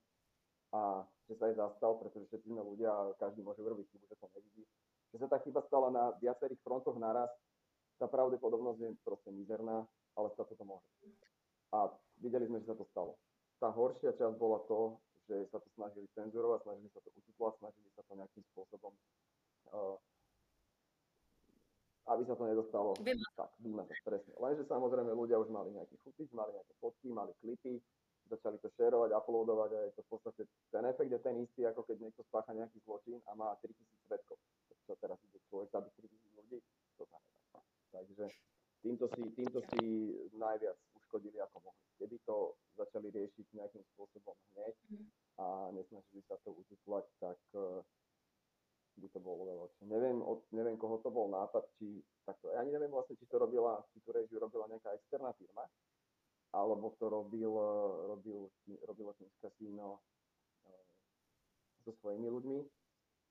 A že sa jej zastal, pretože všetci sme ľudia a každý môže urobiť chybu, že to nevidí. Že sa tá chyba stala na viacerých frontoch naraz, tá pravdepodobnosť je proste mizerná, ale sa to môže. A videli sme, že sa to stalo. Tá horšia časť bola to, že sa to snažili cenzurovať, snažili sa to ututlať, snažili sa to nejakým spôsobom, uh, aby sa to nedostalo Vymazať. tak, vymazať, presne. Lenže samozrejme ľudia už mali nejaký footage, mali nejaké fotky, mali klipy, začali to šerovať, uploadovať a je to v podstate, ten efekt je ten istý, ako keď niekto spácha nejaký zločin a má 3000 svetkov. Čo teraz ide človek zabiť 3000 ľudí? To nedá. Takže týmto si, týmto si najviac uškodili ako mohli. Keby to začali riešiť nejakým spôsobom hneď mhm. a nesnažili sa to ututlať, tak uh, by to bolo lepšie. Neviem, od, neviem, koho to bol nápad, či takto, ja ani neviem vlastne, či to robila, či tú režiu robila nejaká externá firma, alebo to robil, robil, robilo Kings Casino uh, so svojimi ľuďmi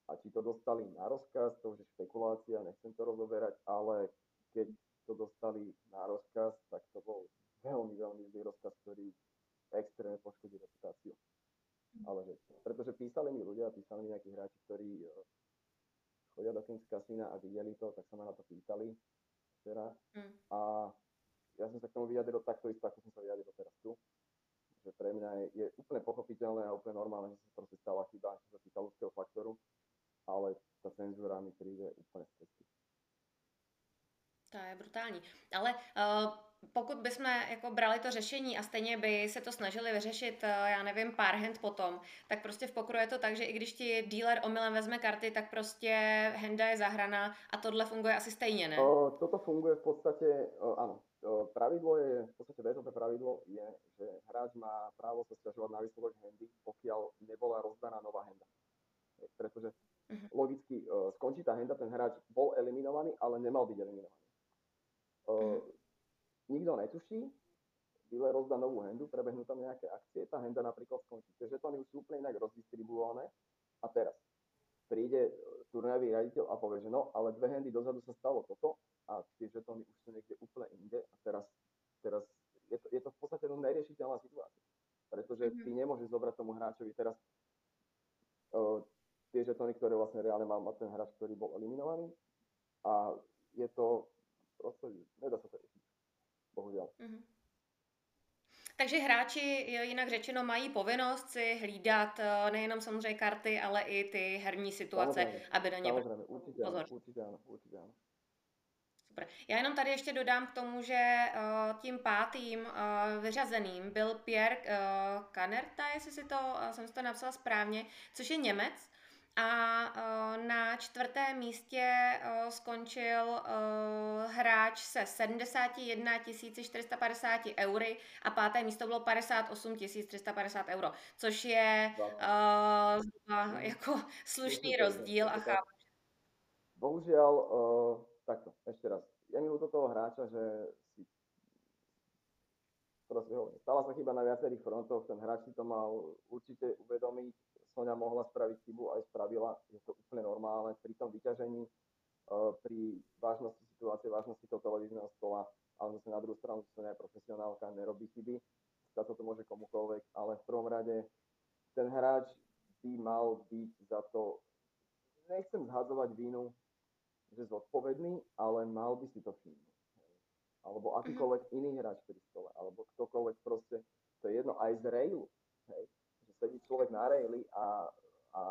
a či to dostali na rozkaz, to už je špekulácia, nechcem to rozoberať, ale keď to dostali na rozkaz, tak to bol veľmi, veľmi zlý rozkaz, ktorý extrémne poškodí reputáciu. Ale že, pretože písali mi ľudia, písali mi nejakí hráči, ktorí uh, chodia do Kings Casina a videli to, tak sa ma na to pýtali včera. Mm. A ja som sa k tomu vyjadril takto isto, ako som sa vyjadril teraz tu. Že pre mňa je, je úplne pochopiteľné a úplne normálne, že sa proste stala chyba, čo sa týka ľudského faktoru, ale tá cenzúra mi príde úplne z cesty. To je brutální. Ale uh, pokud bychom jako brali to řešení a stejně by se to snažili vyřešit, uh, já nevím, pár hand potom, tak prostě v pokru je to tak, že i když ti dealer omylem vezme karty, tak prostě henda je zahraná a tohle funguje asi stejně, ne? Toto funguje v podstate, áno. Uh, pravidlo je, v podstate VTP pravidlo je, že hráč má právo sa stiažovať na výsledok handy, pokiaľ nebola rozdaná nová henda. Pretože uh-huh. logicky skončí tá henda, ten hráč bol eliminovaný, ale nemal byť eliminovaný. Uh, nikto netuší, dealer rozdá novú hendu, prebehnú tam nejaké akcie, tá henda napríklad skončí. Tie žetóny už sú úplne inak rozdistribuované a teraz príde turnajový riaditeľ a povie, že no, ale dve hendy dozadu sa stalo toto a tie žetóny už sú niekde úplne inde a teraz, teraz je, to, je to v podstate neriešiteľná situácia. Pretože mm-hmm. ty nemôžeš zobrať tomu hráčovi teraz uh, tie žetóny, ktoré vlastne reálne mal ten hráč, ktorý bol eliminovaný a je to proste nedá sa to riešiť. Bohužiaľ. Mm-hmm. Takže hráči, jinak řečeno, mají povinnost si hlídat eh, nejenom samozřejmě karty, ale i ty herní situace, samozřejmě, aby na ně samozřejmě, určitě pozor. Určitě ano, určitě ano. Super. Já jenom tady ještě dodám k tomu, že uh, tím pátým uh, vyřazeným byl Pierre uh, Kanerta, jestli si to, jsem si to napsala správně, což je Němec, a uh, na čtvrtém místě uh, skončil uh, hráč se 71 450 eury a páté místo bylo 58 350 euro, což je uh, jako slušný rozdíl a chápu, Bohužiaľ, uh, takto, ešte raz. Je mi ľúto toho hráča, že si hovorím, stala sa chyba na viacerých frontoch, ten hráč si to mal určite uvedomiť, Sonia mohla spraviť chybu, aj spravila, je to úplne normálne, pri tom vyťažení, uh, pri vážnosti situácie, vážnosti toho televízneho stola, ale zase na druhú stranu Sonia je profesionálka, nerobí chyby, sa to môže komukoľvek, ale v prvom rade ten hráč by mal byť za to, nechcem zhadzovať vínu, že zodpovedný, ale mal by si to všimnúť. Alebo akýkoľvek iný hráč pri stole, alebo ktokoľvek proste, to je jedno aj z railu, hej, sedí človek na raili a, a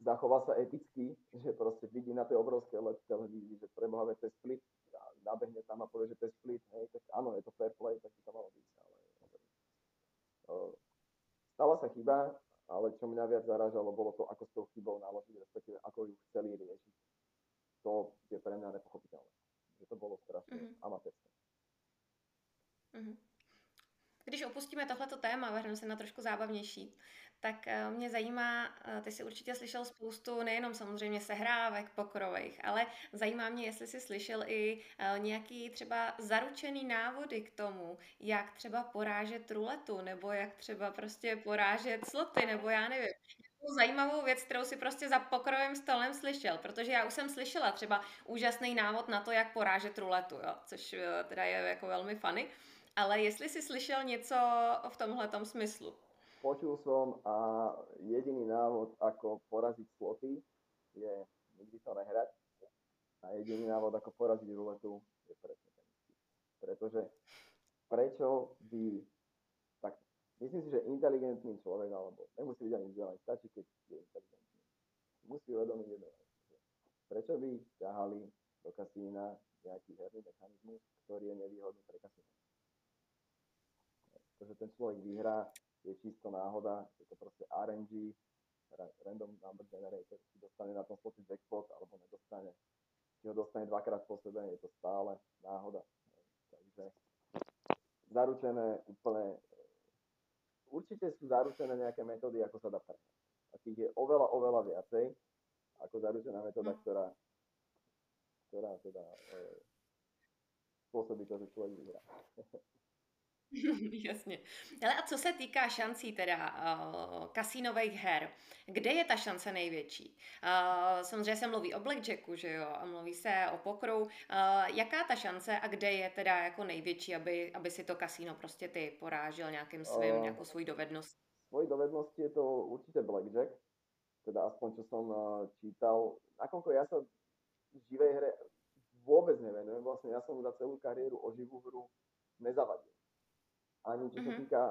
zachová sa eticky, že proste vidí na tej obrovskej televízii, že preboha, to je split, nabehne tam a povie, že to je split, hej, tak áno, je to fair play, tak by to malo byť, ale uh, stala sa chyba, ale čo mňa viac zaražalo, bolo to, ako s tou chybou naložiť, respektíve ako ju chceli riešiť. To je pre mňa nepochopiteľné. Že to bolo strašne mm-hmm. amatérske. Mm-hmm. Když opustíme tohleto téma, vrhneme se na trošku zábavnější, tak eh, mě zajímá, eh, ty jsi určitě slyšel spoustu nejenom samozřejmě sehrávek pokrových, ale zajímá mě, jestli jsi slyšel i eh, nějaký třeba zaručený návody k tomu, jak třeba porážet ruletu, nebo jak třeba prostě porážet sloty, nebo já nevím. Zajímavou věc, kterou si prostě za pokrovým stolem slyšel, protože já už jsem slyšela třeba úžasný návod na to, jak porážet ruletu, jo, což teda je jako velmi funny. Ale jestli si slyšel něco v tomhle smyslu? Počul som a jediný návod, ako poraziť sloty, je nikdy to nehrať. A jediný návod, ako poraziť ruletu, je presne ten Pretože prečo by... Tak, myslím si, že inteligentný človek, alebo nemusí byť ani vzdelaný, stačí, keď je inteligentný. Musí uvedomiť jedno Prečo by ťahali do kasína nejaký herný mechanizmus, ktorý je nevýhodný pre kasína? Že ten človek vyhrá, je čisto náhoda, je to proste RNG, Random Number Generator, či dostane na tom slote jackpot, alebo nedostane. Či ho dostane dvakrát po sebe, je to stále náhoda. Takže zaručené úplne, určite sú zaručené nejaké metódy, ako sa dá prehrať. A tých je oveľa, oveľa viacej, ako zaručená metóda, mm. ktorá, ktorá teda e, spôsobí to, že človek vyhrá. (laughs) (laughs) Jasně. Ale a co se týká šancí teda uh, kasínových her, kde je ta šance největší? Uh, samozřejmě se mluví o blackjacku, že jo, a mluví se o pokru. Uh, jaká ta šance a kde je teda jako největší, aby, aby si to kasíno prostě ty porážel nějakým svým, uh, nějakou svojí dovednost? Svojí dovednosti je to určite blackjack, teda aspoň čo som uh, čítal. Nakoľko ja sa živej hre vôbec nevenujem, vlastne ja som za celú kariéru o živú hru nezavadil ani čo sa mm-hmm. týka,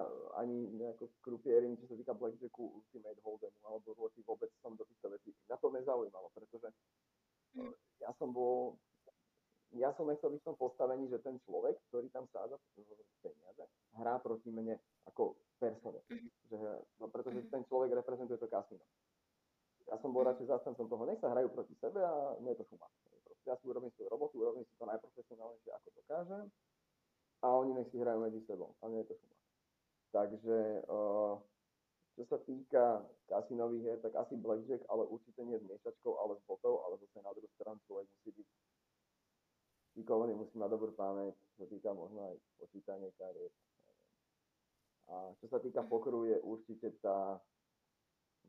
ani nejako krupiering, čo sa týka Blackjacku, Ultimate Hold'emu alebo rôty, vôbec som do týchto vecí. Na to nezaujímalo, pretože mm. ja som bol, ja som nechcel byť v tom postavení, že ten človek, ktorý tam sáza peniaze, hrá proti mne ako persone. Mm-hmm. Že, no, pretože ten človek reprezentuje to kasino. Ja som bol radšej zastancom toho, nech sa hrajú proti sebe a mne to šumá. Ja si urobím svoju robotu, urobím si to najprofesionálnejšie, ako dokážem a oni nech si hrajú medzi sebou a nie je to šuma. Takže čo sa týka kasinových hier, tak asi blackjack, ale určite nie s miešačkou, ale s botov, ale zase na druhú stranu človek musí byť šikovný, musí mať dobrú pamäť, čo sa týka možno aj počítanie kariet. A čo sa týka pokru, je určite tá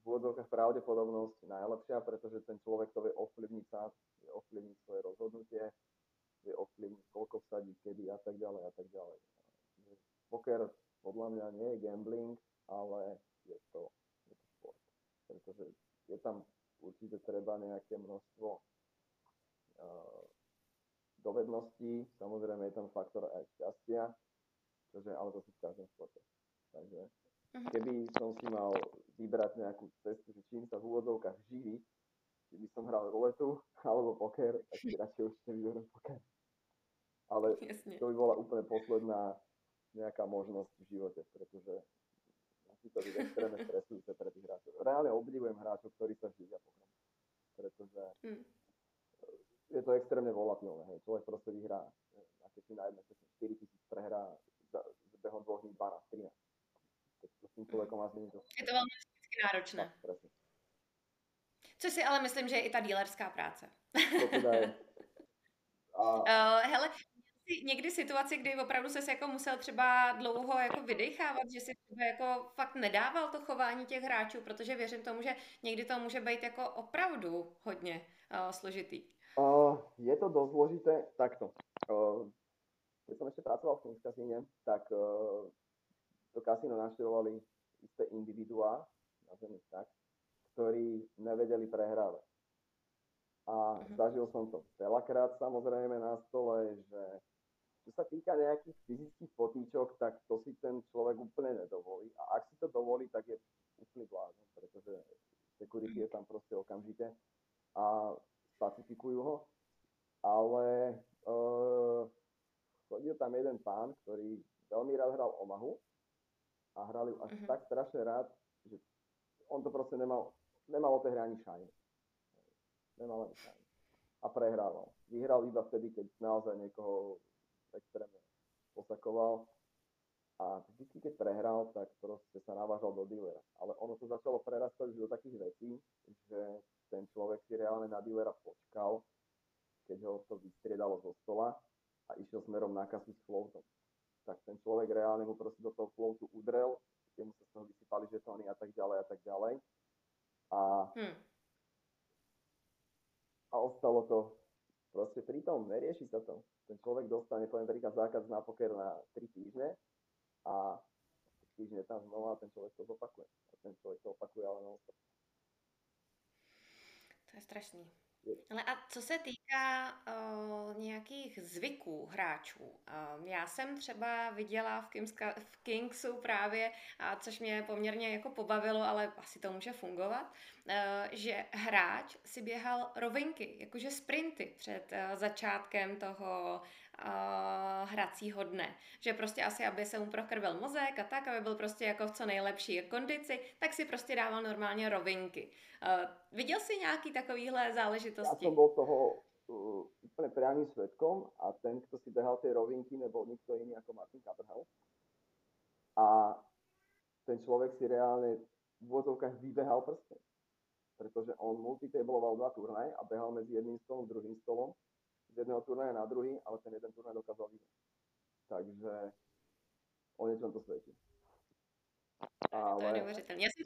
v úvodzovkách pravdepodobnosť najlepšia, pretože ten človek to vie ovplyvniť sám, vie ovplyvniť svoje rozhodnutie, vie ovplyvniť, koľko vsadí, kedy a tak ďalej a tak ďalej. Poker podľa mňa nie je gambling, ale je to, je to šport. Pretože je tam určite treba nejaké množstvo uh, dovedností, samozrejme je tam faktor aj šťastia, čože ale to si v každom športe. Takže mhm. keby som si mal vybrať nejakú cestu, že čím sa v úvodzovkách živí, či by som hral ruletu (laughs) alebo poker, tak si (laughs) radšej určite vyberiem poker ale Jasne. to by bola úplne posledná nejaká možnosť v živote, pretože musí to byť extrémne stresujúce pre tých hráčov. Reálne obdivujem hráčov, ktorí sa živia pochom, pretože mm. je to extrémne volatilné. Hej. Človek proste vyhrá, aké si na jednej 4 tisíc prehrá za, za behom dvoch dní 12, 13. To s tým človekom asi to... Je to veľmi fyzicky náročné. presne. Což si ale myslím, že je i ta dílerská práce. To teda je. (laughs) A... Uh, hele, někdy situaci, kdy opravdu se jako musel třeba dlouho jako vydechávat, že si třeba jako fakt nedával to chování těch hráčů, protože věřím tomu, že někdy to může být jako opravdu hodně uh, složitý. Uh, je to dosť zložité. Takto. Uh, keď som ešte pracoval v Kings kasíne, tak uh, to kasíno naštevovali isté individuá, nazvem ich tak, ktorí nevedeli prehrávať. A uh-huh. zažil som to veľakrát samozrejme na stole, že čo sa týka nejakých fyzických potýčok, tak to si ten človek úplne nedovolí. A ak si to dovolí, tak je úplný blázon, pretože security je tam proste okamžite a spacifikujú ho. Ale uh, chodil tam jeden pán, ktorý veľmi rád hral Omahu a hrali ju až uh-huh. tak strašne rád, že on to proste nemal, nemal o tej hre ani šajne. Nemal ani šajne. A prehrával. Vyhral iba vtedy, keď naozaj niekoho extrémne posakoval. A vždy, keď prehral, tak proste sa navážal do dealera. Ale ono to začalo prerastať do takých vecí, že ten človek si reálne na dealera počkal, keď ho to vystriedalo zo stola a išiel smerom na kasu s floatom. Tak ten človek reálne mu proste do toho floatu udrel, mu sa z toho vysypali žetóny a tak ďalej a tak ďalej. A, hmm. a ostalo to proste pri tom, nerieši sa to ten človek dostane, poviem príklad, zákaz na poker na 3 týždne a 3 týždne tam znova a ten človek to zopakuje. A ten človek to opakuje ale non To je strašný. Ale a co se týká uh, nějakých zvyků hráčů, uh, já jsem třeba viděla v, Kingska, v Kingsu právě, a což mě poměrně jako pobavilo, ale asi to může fungovat, uh, že hráč si běhal rovinky, jakože sprinty před uh, začátkem toho uh, hracího dne. Že prostě asi, aby se mu prokrvil mozek a tak, aby byl prostě jako v co nejlepší kondici, tak si prostě dával normálně rovinky. Uh, viděl jsi nějaký takovýhle záležitosti? Já jsem byl toho uh, úplně priamým svetkom a ten, kto si behal tie rovinky, nebol nikto iný ako Martin Caberhel. A ten človek si reálne v úvodzovkách vybehal prstom. Pretože on multitabloval dva turnaje a behal medzi jedným stolom druhým stolom z jedného turnaja na druhý, ale ten jeden turnaj dokázal vyhrať. Takže o niečom to svedčí. Ale... To je neuvěřitelné. Já jsem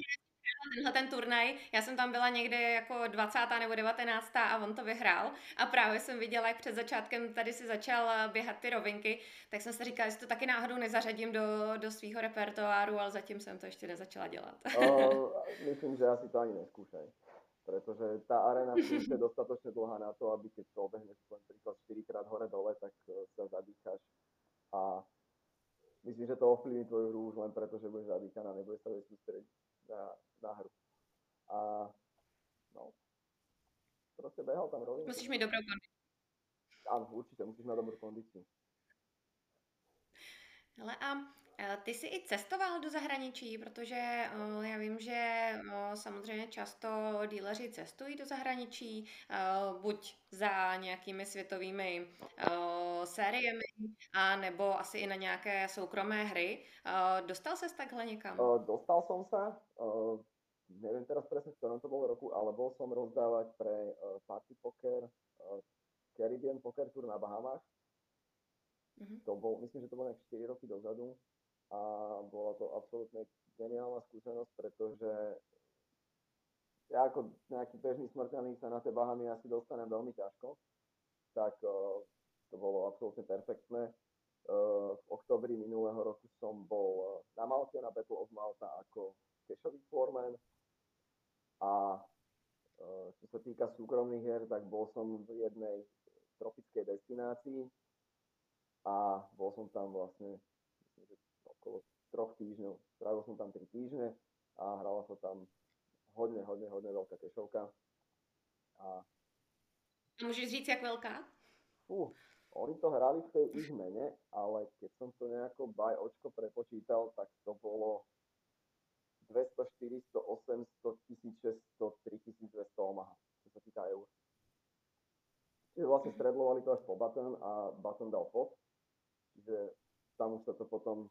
tenhle ten turnaj, já jsem tam byla někde jako 20. nebo 19. a on to vyhrál a právě jsem viděla, jak před začátkem tady si začal běhat ty rovinky, tak jsem si říkala, jestli to taky náhodou nezařadím do, do svého repertoáru, ale zatím jsem to ještě nezačala dělat. O, (laughs) myslím, že asi to ani neskúšaj pretože tá arena je (laughs) dostatočne dlhá na to, aby keď to obehneš len príklad 4 krát hore-dole, tak e, sa zadýchaš a myslím, že to ovplyvní tvoju hru už len preto, že budeš zadýchaná, nebudeš sa sústrediť na, na hru. A no, proste behal tam rovinu. Musíš mít dobrou kondici. Áno, určite, musíš mať dobrú kondíciu. Ale a ty jsi i cestoval do zahraničí, protože uh, já vím, že uh, samozřejmě často díleři cestují do zahraničí, uh, buď za nějakými světovými sériemi, a nebo asi i na nějaké soukromé hry. Dostal ses takhle někam? Dostal som sa. Uh, neviem teraz presne, v ktorom to bolo roku, ale bol som rozdávať pre Party Poker Caribbean Poker Tour na Bahamách. Mm-hmm. To bol, myslím, že to bolo nejak 4 roky dozadu a bola to absolútne geniálna skúsenosť, pretože ja ako nejaký bežný smrteľník sa na tie Bahamy asi dostanem veľmi ťažko, tak uh, to bolo absolútne perfektné. Uh, v oktobri minulého roku som bol na Malte, na Battle of Malta ako kešový floorman a čo sa týka súkromných hier, tak bol som v jednej tropickej destinácii a bol som tam vlastne okolo troch týždňov. Strávil som tam 3 týždne a hrala sa tam hodne, hodne, hodne veľká kešovka. A... Môžeš říct, jak veľká? Uh, oni to hrali v tej ich mene, ale keď som to nejako by očko prepočítal, tak to bolo 200, 400, 800, 1600, 3200 Omaha, čo sa týka eur. Čiže vlastne stredlovali to až po button a button dal pod. Čiže tam už sa to potom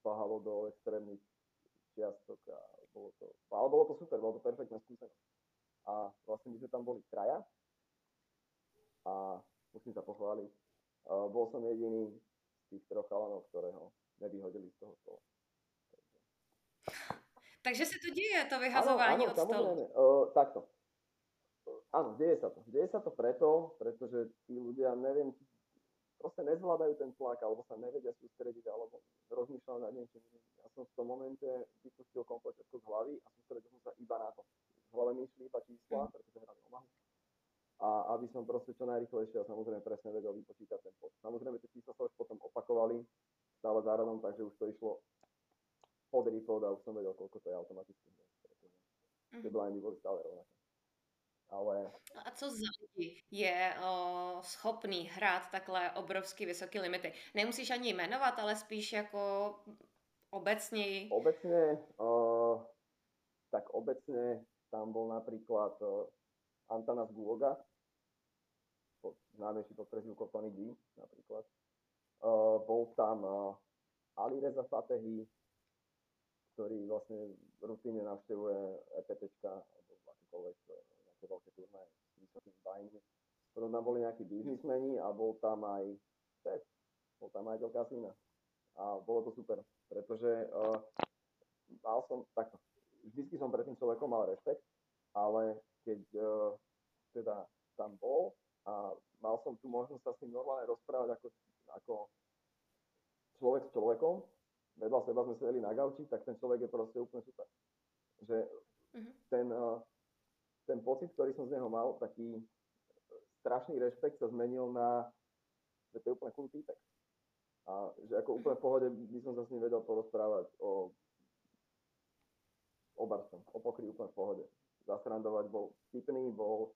spáhalo do extrémnych čiastok a bolo to, ale bolo to super, bolo to perfektná skúsenosť. a vlastne my sme tam boli traja a musím sa pochváliť, uh, bol som jediný z tých troch chalanov, ktorého nevyhodili z toho stola. Takže to děje, to vyhazování ano, ano, od stolu. Uh, takto. Áno, deje sa to. Deje sa to preto, pretože tí ľudia, neviem, proste nezvládajú ten tlak, alebo sa nevedia sústrediť, alebo rozmýšľajú nad niečím iným. Ja som v tom momente vypustil komplet všetko z hlavy a sústredil som sa iba na to. V hlave mi išli iba čísla, mm. pretože hrali Omahu. A aby som proste čo najrychlejšie a samozrejme presne vedel vypočítať ten post. Samozrejme tie čísla sa už potom opakovali stále záradom, takže už to išlo pod report a už som vedel, koľko to je automaticky. Tie mhm. blindy boli stále rovnaké ale... A co za lidi je o, schopný hrát takhle obrovský vysoký limity? Nemusíš ani jmenovat, ale spíš jako obecněji. Obecne, uh, tak obecne tam bol napríklad uh, Antanas Guloga, známejší pod prezivkou Tony D napríklad. Uh, bol tam uh, Ali Reza Fatehi, ktorý vlastne rutine navštevuje EPTčka alebo akýkoľvek nejaké veľké turnaje s vysokými bajmi. Potom tam boli nejakí biznismeni a bol tam aj šéf, bol tam aj kasína. A bolo to super, pretože uh, mal som, takto, vždycky som pred tým človekom mal rešpekt, ale keď uh, teda tam bol a mal som tu možnosť sa s ním normálne rozprávať ako, ako človek s človekom, vedľa seba sme sedeli na gauči, tak ten človek je proste úplne super. Že uh-huh. ten, uh, ten pocit, ktorý som z neho mal, taký strašný rešpekt sa zmenil na, že to je úplne cool týpek. A že ako úplne v pohode by som sa s ním vedel porozprávať o o barčom, o pokry úplne v pohode. Zasrandovať bol vtipný, bol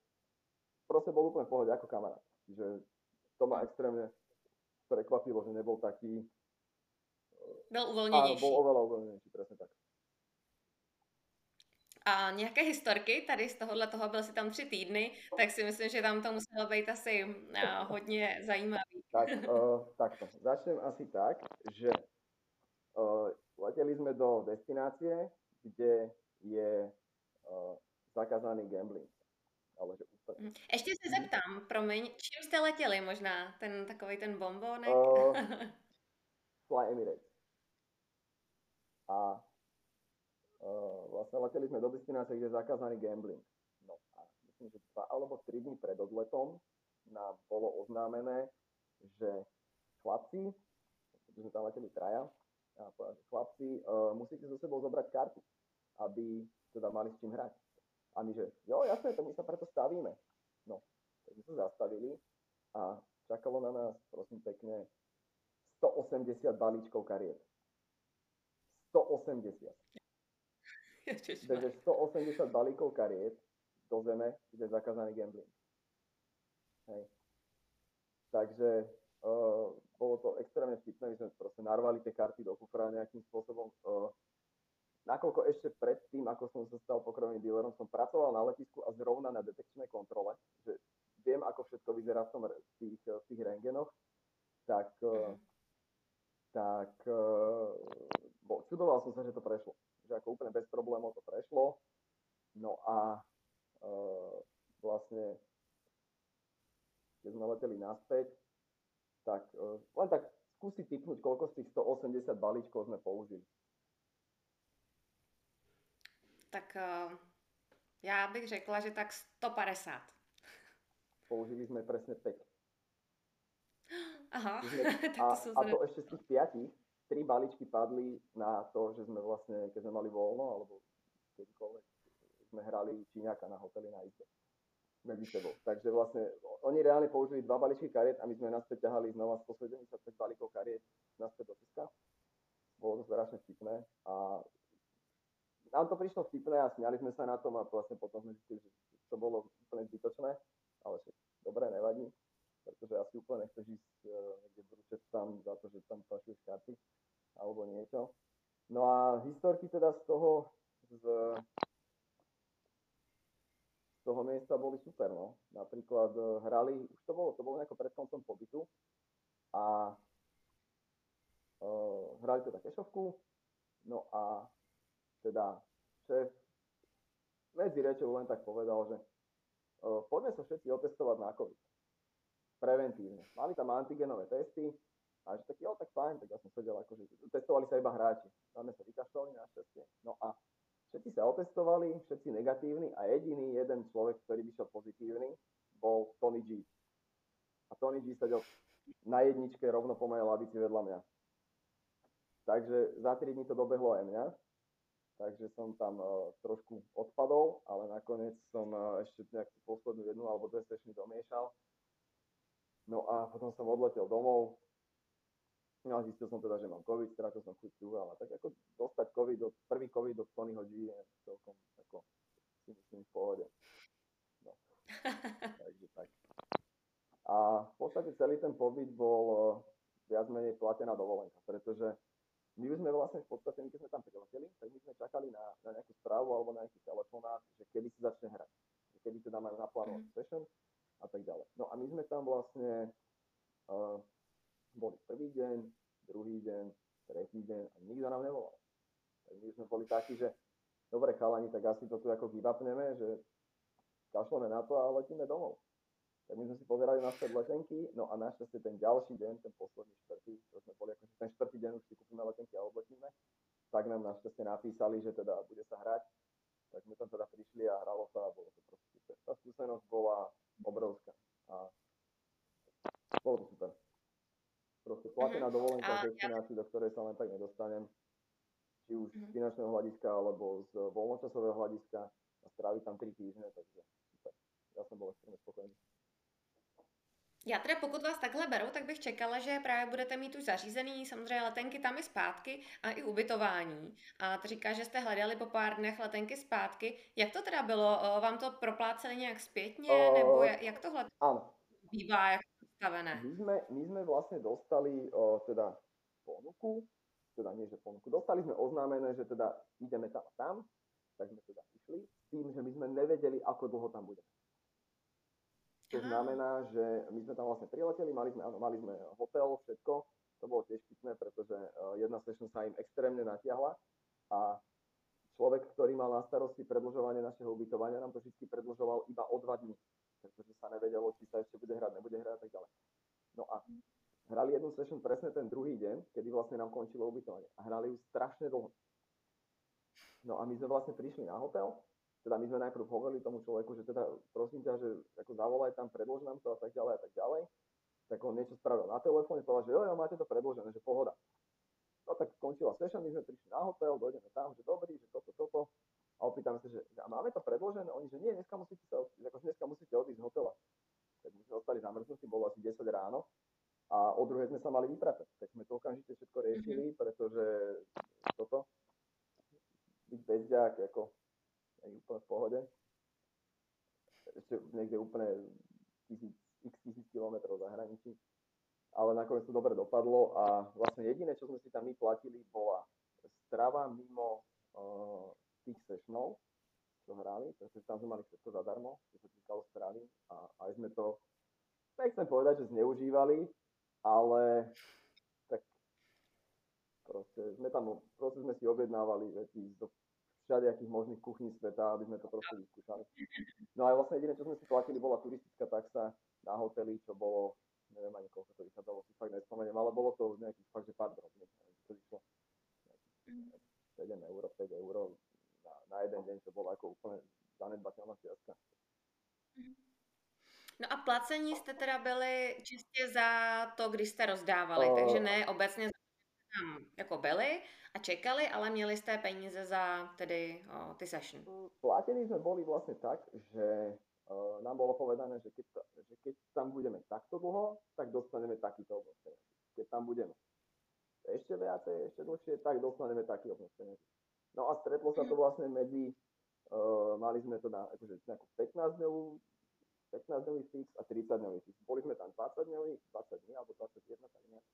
proste bol úplne v pohode ako kamarát. Čiže to ma extrémne prekvapilo, že nebol taký... Bol uvoľnenejší. Áno, bol oveľa uvoľnenejší, presne tak. A nějaké historky tady z tohohle toho, byl si tam tři týdny, tak si myslím, že tam to muselo být asi uh, hodně zajímavý. Tak, (laughs) uh, takto. Začnem asi tak, že uh, leteli sme do destinácie, kde je uh, zakázaný gambling. Ale že úplne. Ještě se zeptám, promiň, čím jste letěli možná? Ten takový ten bombónek? Uh, (laughs) Fly Emirates. A vlastne leteli sme do destinácie, kde je zakázaný gambling. No a myslím, že dva alebo tri dní pred odletom nám bolo oznámené, že chlapci, pretože sme tam leteli traja, a povedal, že chlapci, uh, musíte so sebou zobrať kartu, aby teda mali s čím hrať. A my, že jo, jasné, to my sa preto stavíme. No, tak sme sa zastavili a čakalo na nás, prosím pekne, 180 balíčkov kariet. 180. (laughs) Takže 180 balíkov kariet do zeme, kde je zakázaný gambling. Hej. Takže uh, bolo to extrémne vtipné, my sme proste narvali tie karty do kufra nejakým spôsobom. Uh, nakoľko ešte pred tým, ako som sa stal pokrovným dealerom, som pracoval na letisku a zrovna na detekčnej kontrole, že viem, ako všetko vyzerá v, tom, v, tých, v tých rengenoch, tak, uh, tak bo, čudoval som sa, že to prešlo že ako úplne bez problémov to prešlo. No a e, vlastne, keď sme leteli naspäť, tak e, len tak skúsi typnúť, koľko z tých 180 balíčkov sme použili. Tak uh, já bych řekla, že tak 150. Použili sme presne 5. Aha, sme, (laughs) a, a to ešte z tých 5 tri balíčky padli na to, že sme vlastne, keď sme mali voľno, alebo kedykoľvek, sme hrali Číňaka na hoteli na izbe medzi sebou. Takže vlastne oni reálne použili dva balíčky kariet a my sme naspäť ťahali znova 175 balíkov kariet naspäť do Česka. Bolo to strašne vtipné a nám to prišlo vtipné a smiali sme sa na tom a vlastne potom sme zistili, že to bolo úplne zbytočné, ale však dobre, nevadí, pretože asi úplne nechceš ísť uh, niekde brúčať tam za to, že tam pašuješ karty alebo niečo. No a historky teda z toho, z, z toho miesta boli super, no. Napríklad uh, hrali, už to bolo, to bolo nejako pred koncom pobytu a uh, hrali teda kešovku, no a teda šéf medzi rečou len tak povedal, že uh, poďme sa všetci otestovať na COVID. Preventívne. Mali tam antigenové testy, a že tak jo, tak fajn, tak ja som sedel akože, testovali sa iba hráči. Máme sa vykašľali našťastie. No a všetci sa otestovali, všetci negatívni a jediný jeden človek, ktorý vyšiel pozitívny, bol Tony G. A Tony G sedel na jedničke rovno po mojej lavici vedľa mňa. Takže za 3 dní to dobehlo aj mňa. Takže som tam uh, trošku odpadol, ale nakoniec som uh, ešte nejakú poslednú jednu alebo dve sešny domiešal. No a potom som odletel domov, No a zistil som teda, že mám COVID, strátil som chuť ale tak ako dostať COVID, od, prvý COVID od Tonyho G je celkom ako, si myslím v pohode. No. (laughs) Takže tak. A v podstate celý ten pobyt bol uh, viac menej platená dovolenka, pretože my sme vlastne v podstate, keď sme tam prileteli, tak my sme čakali na, na nejakú správu alebo na nejaký telefonát, že kedy si začne hrať. Kedy teda majú naplánovať mm. session a tak ďalej. No a my sme tam vlastne uh, boli prvý deň, druhý deň, tretí deň a nikto nám nevolal. Tak my sme boli takí, že dobre chalani, tak asi to tu ako vyvapneme, že kašleme na to a letíme domov. Tak my sme si pozerali na letenky, no a našťastie ten ďalší deň, ten posledný štvrtý, čo sme boli akože ten štvrtý deň už si kúpime letenky a odletíme, tak nám našťastie napísali, že teda bude sa hrať. Tak sme tam teda prišli a hralo sa a bolo to proste. Tá skúsenosť bola obrovská a bolo to super. Proste platená uh-huh. dovolenka z destinácií, do ktorej sa len tak nedostanem. Či už uh-huh. z finančného hľadiska, alebo z voľnočasového hľadiska. A stráviť tam 3 týždne, takže super. Ja som bol extrémne spokojný. Já teda pokud vás takhle beru, tak bych čekala, že právě budete mít už zařízený samozřejmě letenky tam i zpátky a i ubytování. A ty říká, že jste hledali po pár dnech letenky zpátky. Jak to teda bylo? Vám to propláceli nějak zpětně? Uh, nebo jak tohle áno. bývá? Jak nastavené. My sme, my sme vlastne dostali o, teda ponuku, teda nie, že ponuku, dostali sme oznámené, že teda ideme tam a tam, tak sme teda išli, s tým, že my sme nevedeli, ako dlho tam budeme. To znamená, že my sme tam vlastne prileteli, mali sme, mali sme hotel, všetko, to bolo tiež pitné, pretože jedna session sa im extrémne natiahla a človek, ktorý mal na starosti predlžovanie našeho ubytovania, nám to vždy predlžoval iba o dva dní pretože sa nevedelo, či sa ešte bude hrať, nebude hrať a tak ďalej. No a hrali jednu session presne ten druhý deň, kedy vlastne nám končilo ubytovanie. A hrali ju strašne dlho. No a my sme vlastne prišli na hotel, teda my sme najprv hovorili tomu človeku, že teda prosím ťa, že ako zavolaj tam, predlož nám to a tak ďalej a tak ďalej. Tak on niečo spravil na telefóne, povedal, že jo, jo, máte to predložené, že pohoda. No tak skončila session, my sme prišli na hotel, dojdeme tam, že dobrý, že toto, toto a opýtame sa, že a máme to predložené? Oni, že nie, dneska musíte, sa, ako dneska musíte odísť z hotela. Tak my sme ostali zamrznutí, bolo asi 10 ráno a o druhé sme sa mali vypratať. Tak sme to okamžite všetko riešili, mm-hmm. pretože toto, byť bezďak, ako úplne v pohode. Ešte niekde úplne tisíc, x tisíc kilometrov za hraničí. Ale nakoniec to dobre dopadlo a vlastne jediné, čo sme si tam my platili, bola strava mimo uh, tých sessionov, čo hrali, pretože tam sme mali všetko zadarmo, čo sa týkalo strany a aj sme to, nechcem povedať, že zneužívali, ale tak proste sme tam, proste sme si objednávali veci do všelijakých možných kuchní sveta, aby sme to proste vyskúšali. No a vlastne jediné, čo sme si platili, bola turistická taxa na hoteli, čo bolo, neviem ani koľko to vychádzalo, si fakt nespomeniem, ale bolo to nejakých fakt, že pár drobných, to vyšlo 7 eur, 5 eur, na jeden deň, čo bolo ako úplne zanedbateľná čiastka. No a placení jste teda byli čistě za to, když jste rozdávali, uh, takže ne obecně tam jako byli a čekali, ale měli jste peníze za tedy o, ty session. Platení sme boli vlastne tak, že uh, nám bolo povedané, že keď, že keď tam budeme takto dlho, tak dostaneme takýto obnos Keď tam budeme ešte viacej, ešte dlhšie, tak dostaneme taký obnos No a stretlo sa to vlastne medzi, uh, mali sme to na akože nejakú 15 dňovú 15 dňový fix a 30 dňový fix. Boli sme tam 20 dňový, 20 dní alebo 21, tak nejak.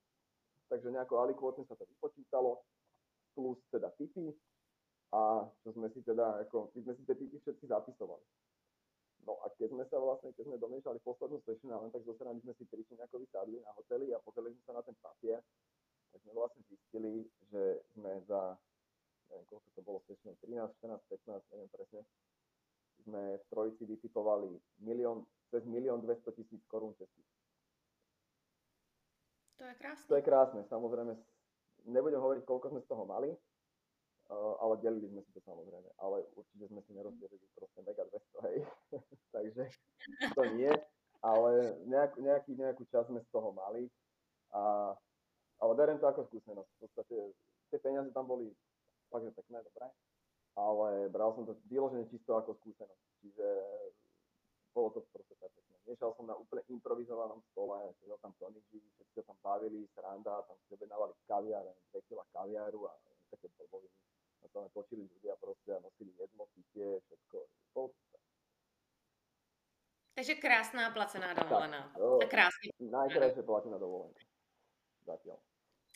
Takže nejako alikvotne sa to vypočítalo, plus teda tipy a čo sme si teda, ako, my sme si tie tipy všetky zapisovali. No a keď sme sa vlastne, keď sme domiešali poslednú session, len tak zo sme si prišli nejako vysadli na hoteli a pozreli sme sa na ten papier, tak sme vlastne zistili, že sme za neviem, koľko to bolo, session 13, 14, 15, neviem presne, sme v trojici vytipovali milión, cez milión 200 tisíc korún českých. To je krásne. To je krásne, samozrejme, nebudem hovoriť, koľko sme z toho mali, uh, ale delili sme si to samozrejme, ale určite sme si nerozdelili proste mega 200, hej, (laughs) takže to nie, ale nejak, nejaký, nejakú časť sme z toho mali, a, ale beriem to ako skúsenosť, v podstate tie peniaze tam boli fakt, že pekné, dobré, ale bral som to vyložené čisto ako skúsenosť, čiže bolo to proste perfektné. Nešal som na úplne improvizovanom stole, sedel tam Toniči, všetci sa tam bavili, sranda, tam si objednávali kaviár, 2 kg kaviáru a také blboviny. A tam točili ľudia proste a nosili jedlo, pitie, všetko. Super. Takže krásná placená dovolená. Tak, a krásný. Najkrajšie placená dovolenka. Zatiaľ.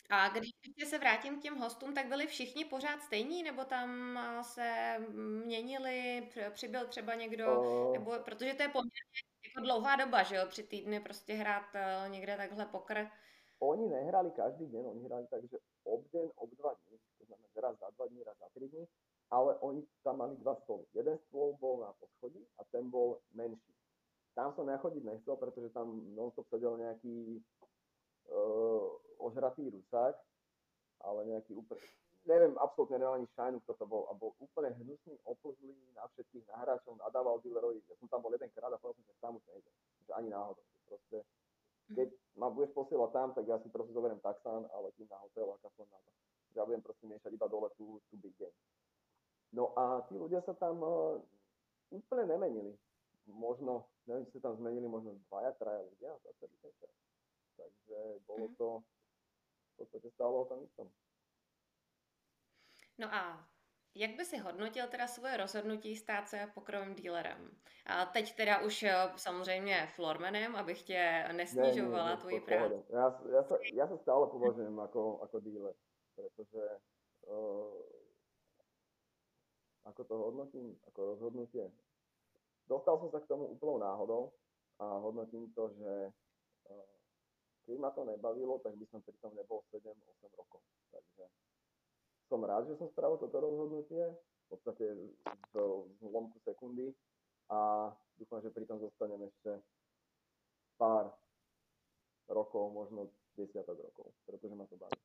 A když se vrátím k těm hostům, tak byli všichni pořád stejní, nebo tam se měnili, přibyl třeba někdo, uh, nebo protože to je poměrně jako dlouhá doba, že jo, tři týdny prostě hrát uh, někde takhle pokr. Oni nehrali každý deň, oni hrali tak, že ob deň, ob dva dní, to znamená raz za dva dní, raz za tri dní, ale oni tam mali dva stoly. Jeden stôl bol na poschodí a ten bol menší. Tam som nechodiť nechcel, pretože tam non-stop sedel nejaký uh, ožratý rusák, ale nejaký úplne, neviem, absolútne nemám ani šajnu, kto to bol. A bol úplne hnusný, oplzlý na všetkých, na hráčov, nadával dealerovi. Ja som tam bol jeden krát a povedal som, že tam už nejde. Že ani náhodou. Že proste, keď ma budeš posielať tam, tak ja si proste zoberiem taxán a letím na hotel a kašlem na to. Ja budem proste miešať iba dole tú, tú big game. No a tí ľudia sa tam uh, úplne nemenili. Možno, neviem, či sa tam zmenili možno dvaja, traja ľudia za celý ten čas. Takže bolo mhm. to v podstate stálo o tom istom. No a jak by si hodnotil teda svoje rozhodnutí stát se pokrovým dílerem? A teď teda už eh, samozřejmě flormenem, abych tě nesnižovala ne, tvoji práci. Ja, ja, sa, ja sa stále považujem ako, ako díler, pretože uh, ako to hodnotím, ako rozhodnutie. Dostal som sa k tomu úplnou náhodou a hodnotím to, že uh, keď ma to nebavilo, tak by som pri tom nebol 7-8 rokov. Takže som rád, že som spravil toto rozhodnutie, v podstate v zlomku sekundy a dúfam, že pri tom zostanem ešte pár rokov, možno desiatok rokov, pretože ma to baví.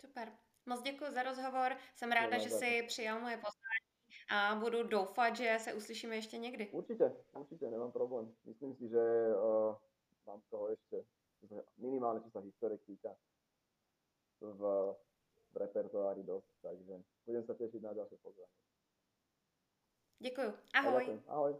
Super. Moc děkuji za rozhovor. Jsem ráda, no, že si přijal moje pozvání a budu doufat, že se uslyšíme ještě někdy. Určitě, určitě, nemám problém. Myslím si, že uh, mám toho ešte minimálne, čo sa historiek týka v, v repertoári dosť, takže budem sa tešiť na ďalšie pozvanie. Děkuju. Ahoj. Ahoj.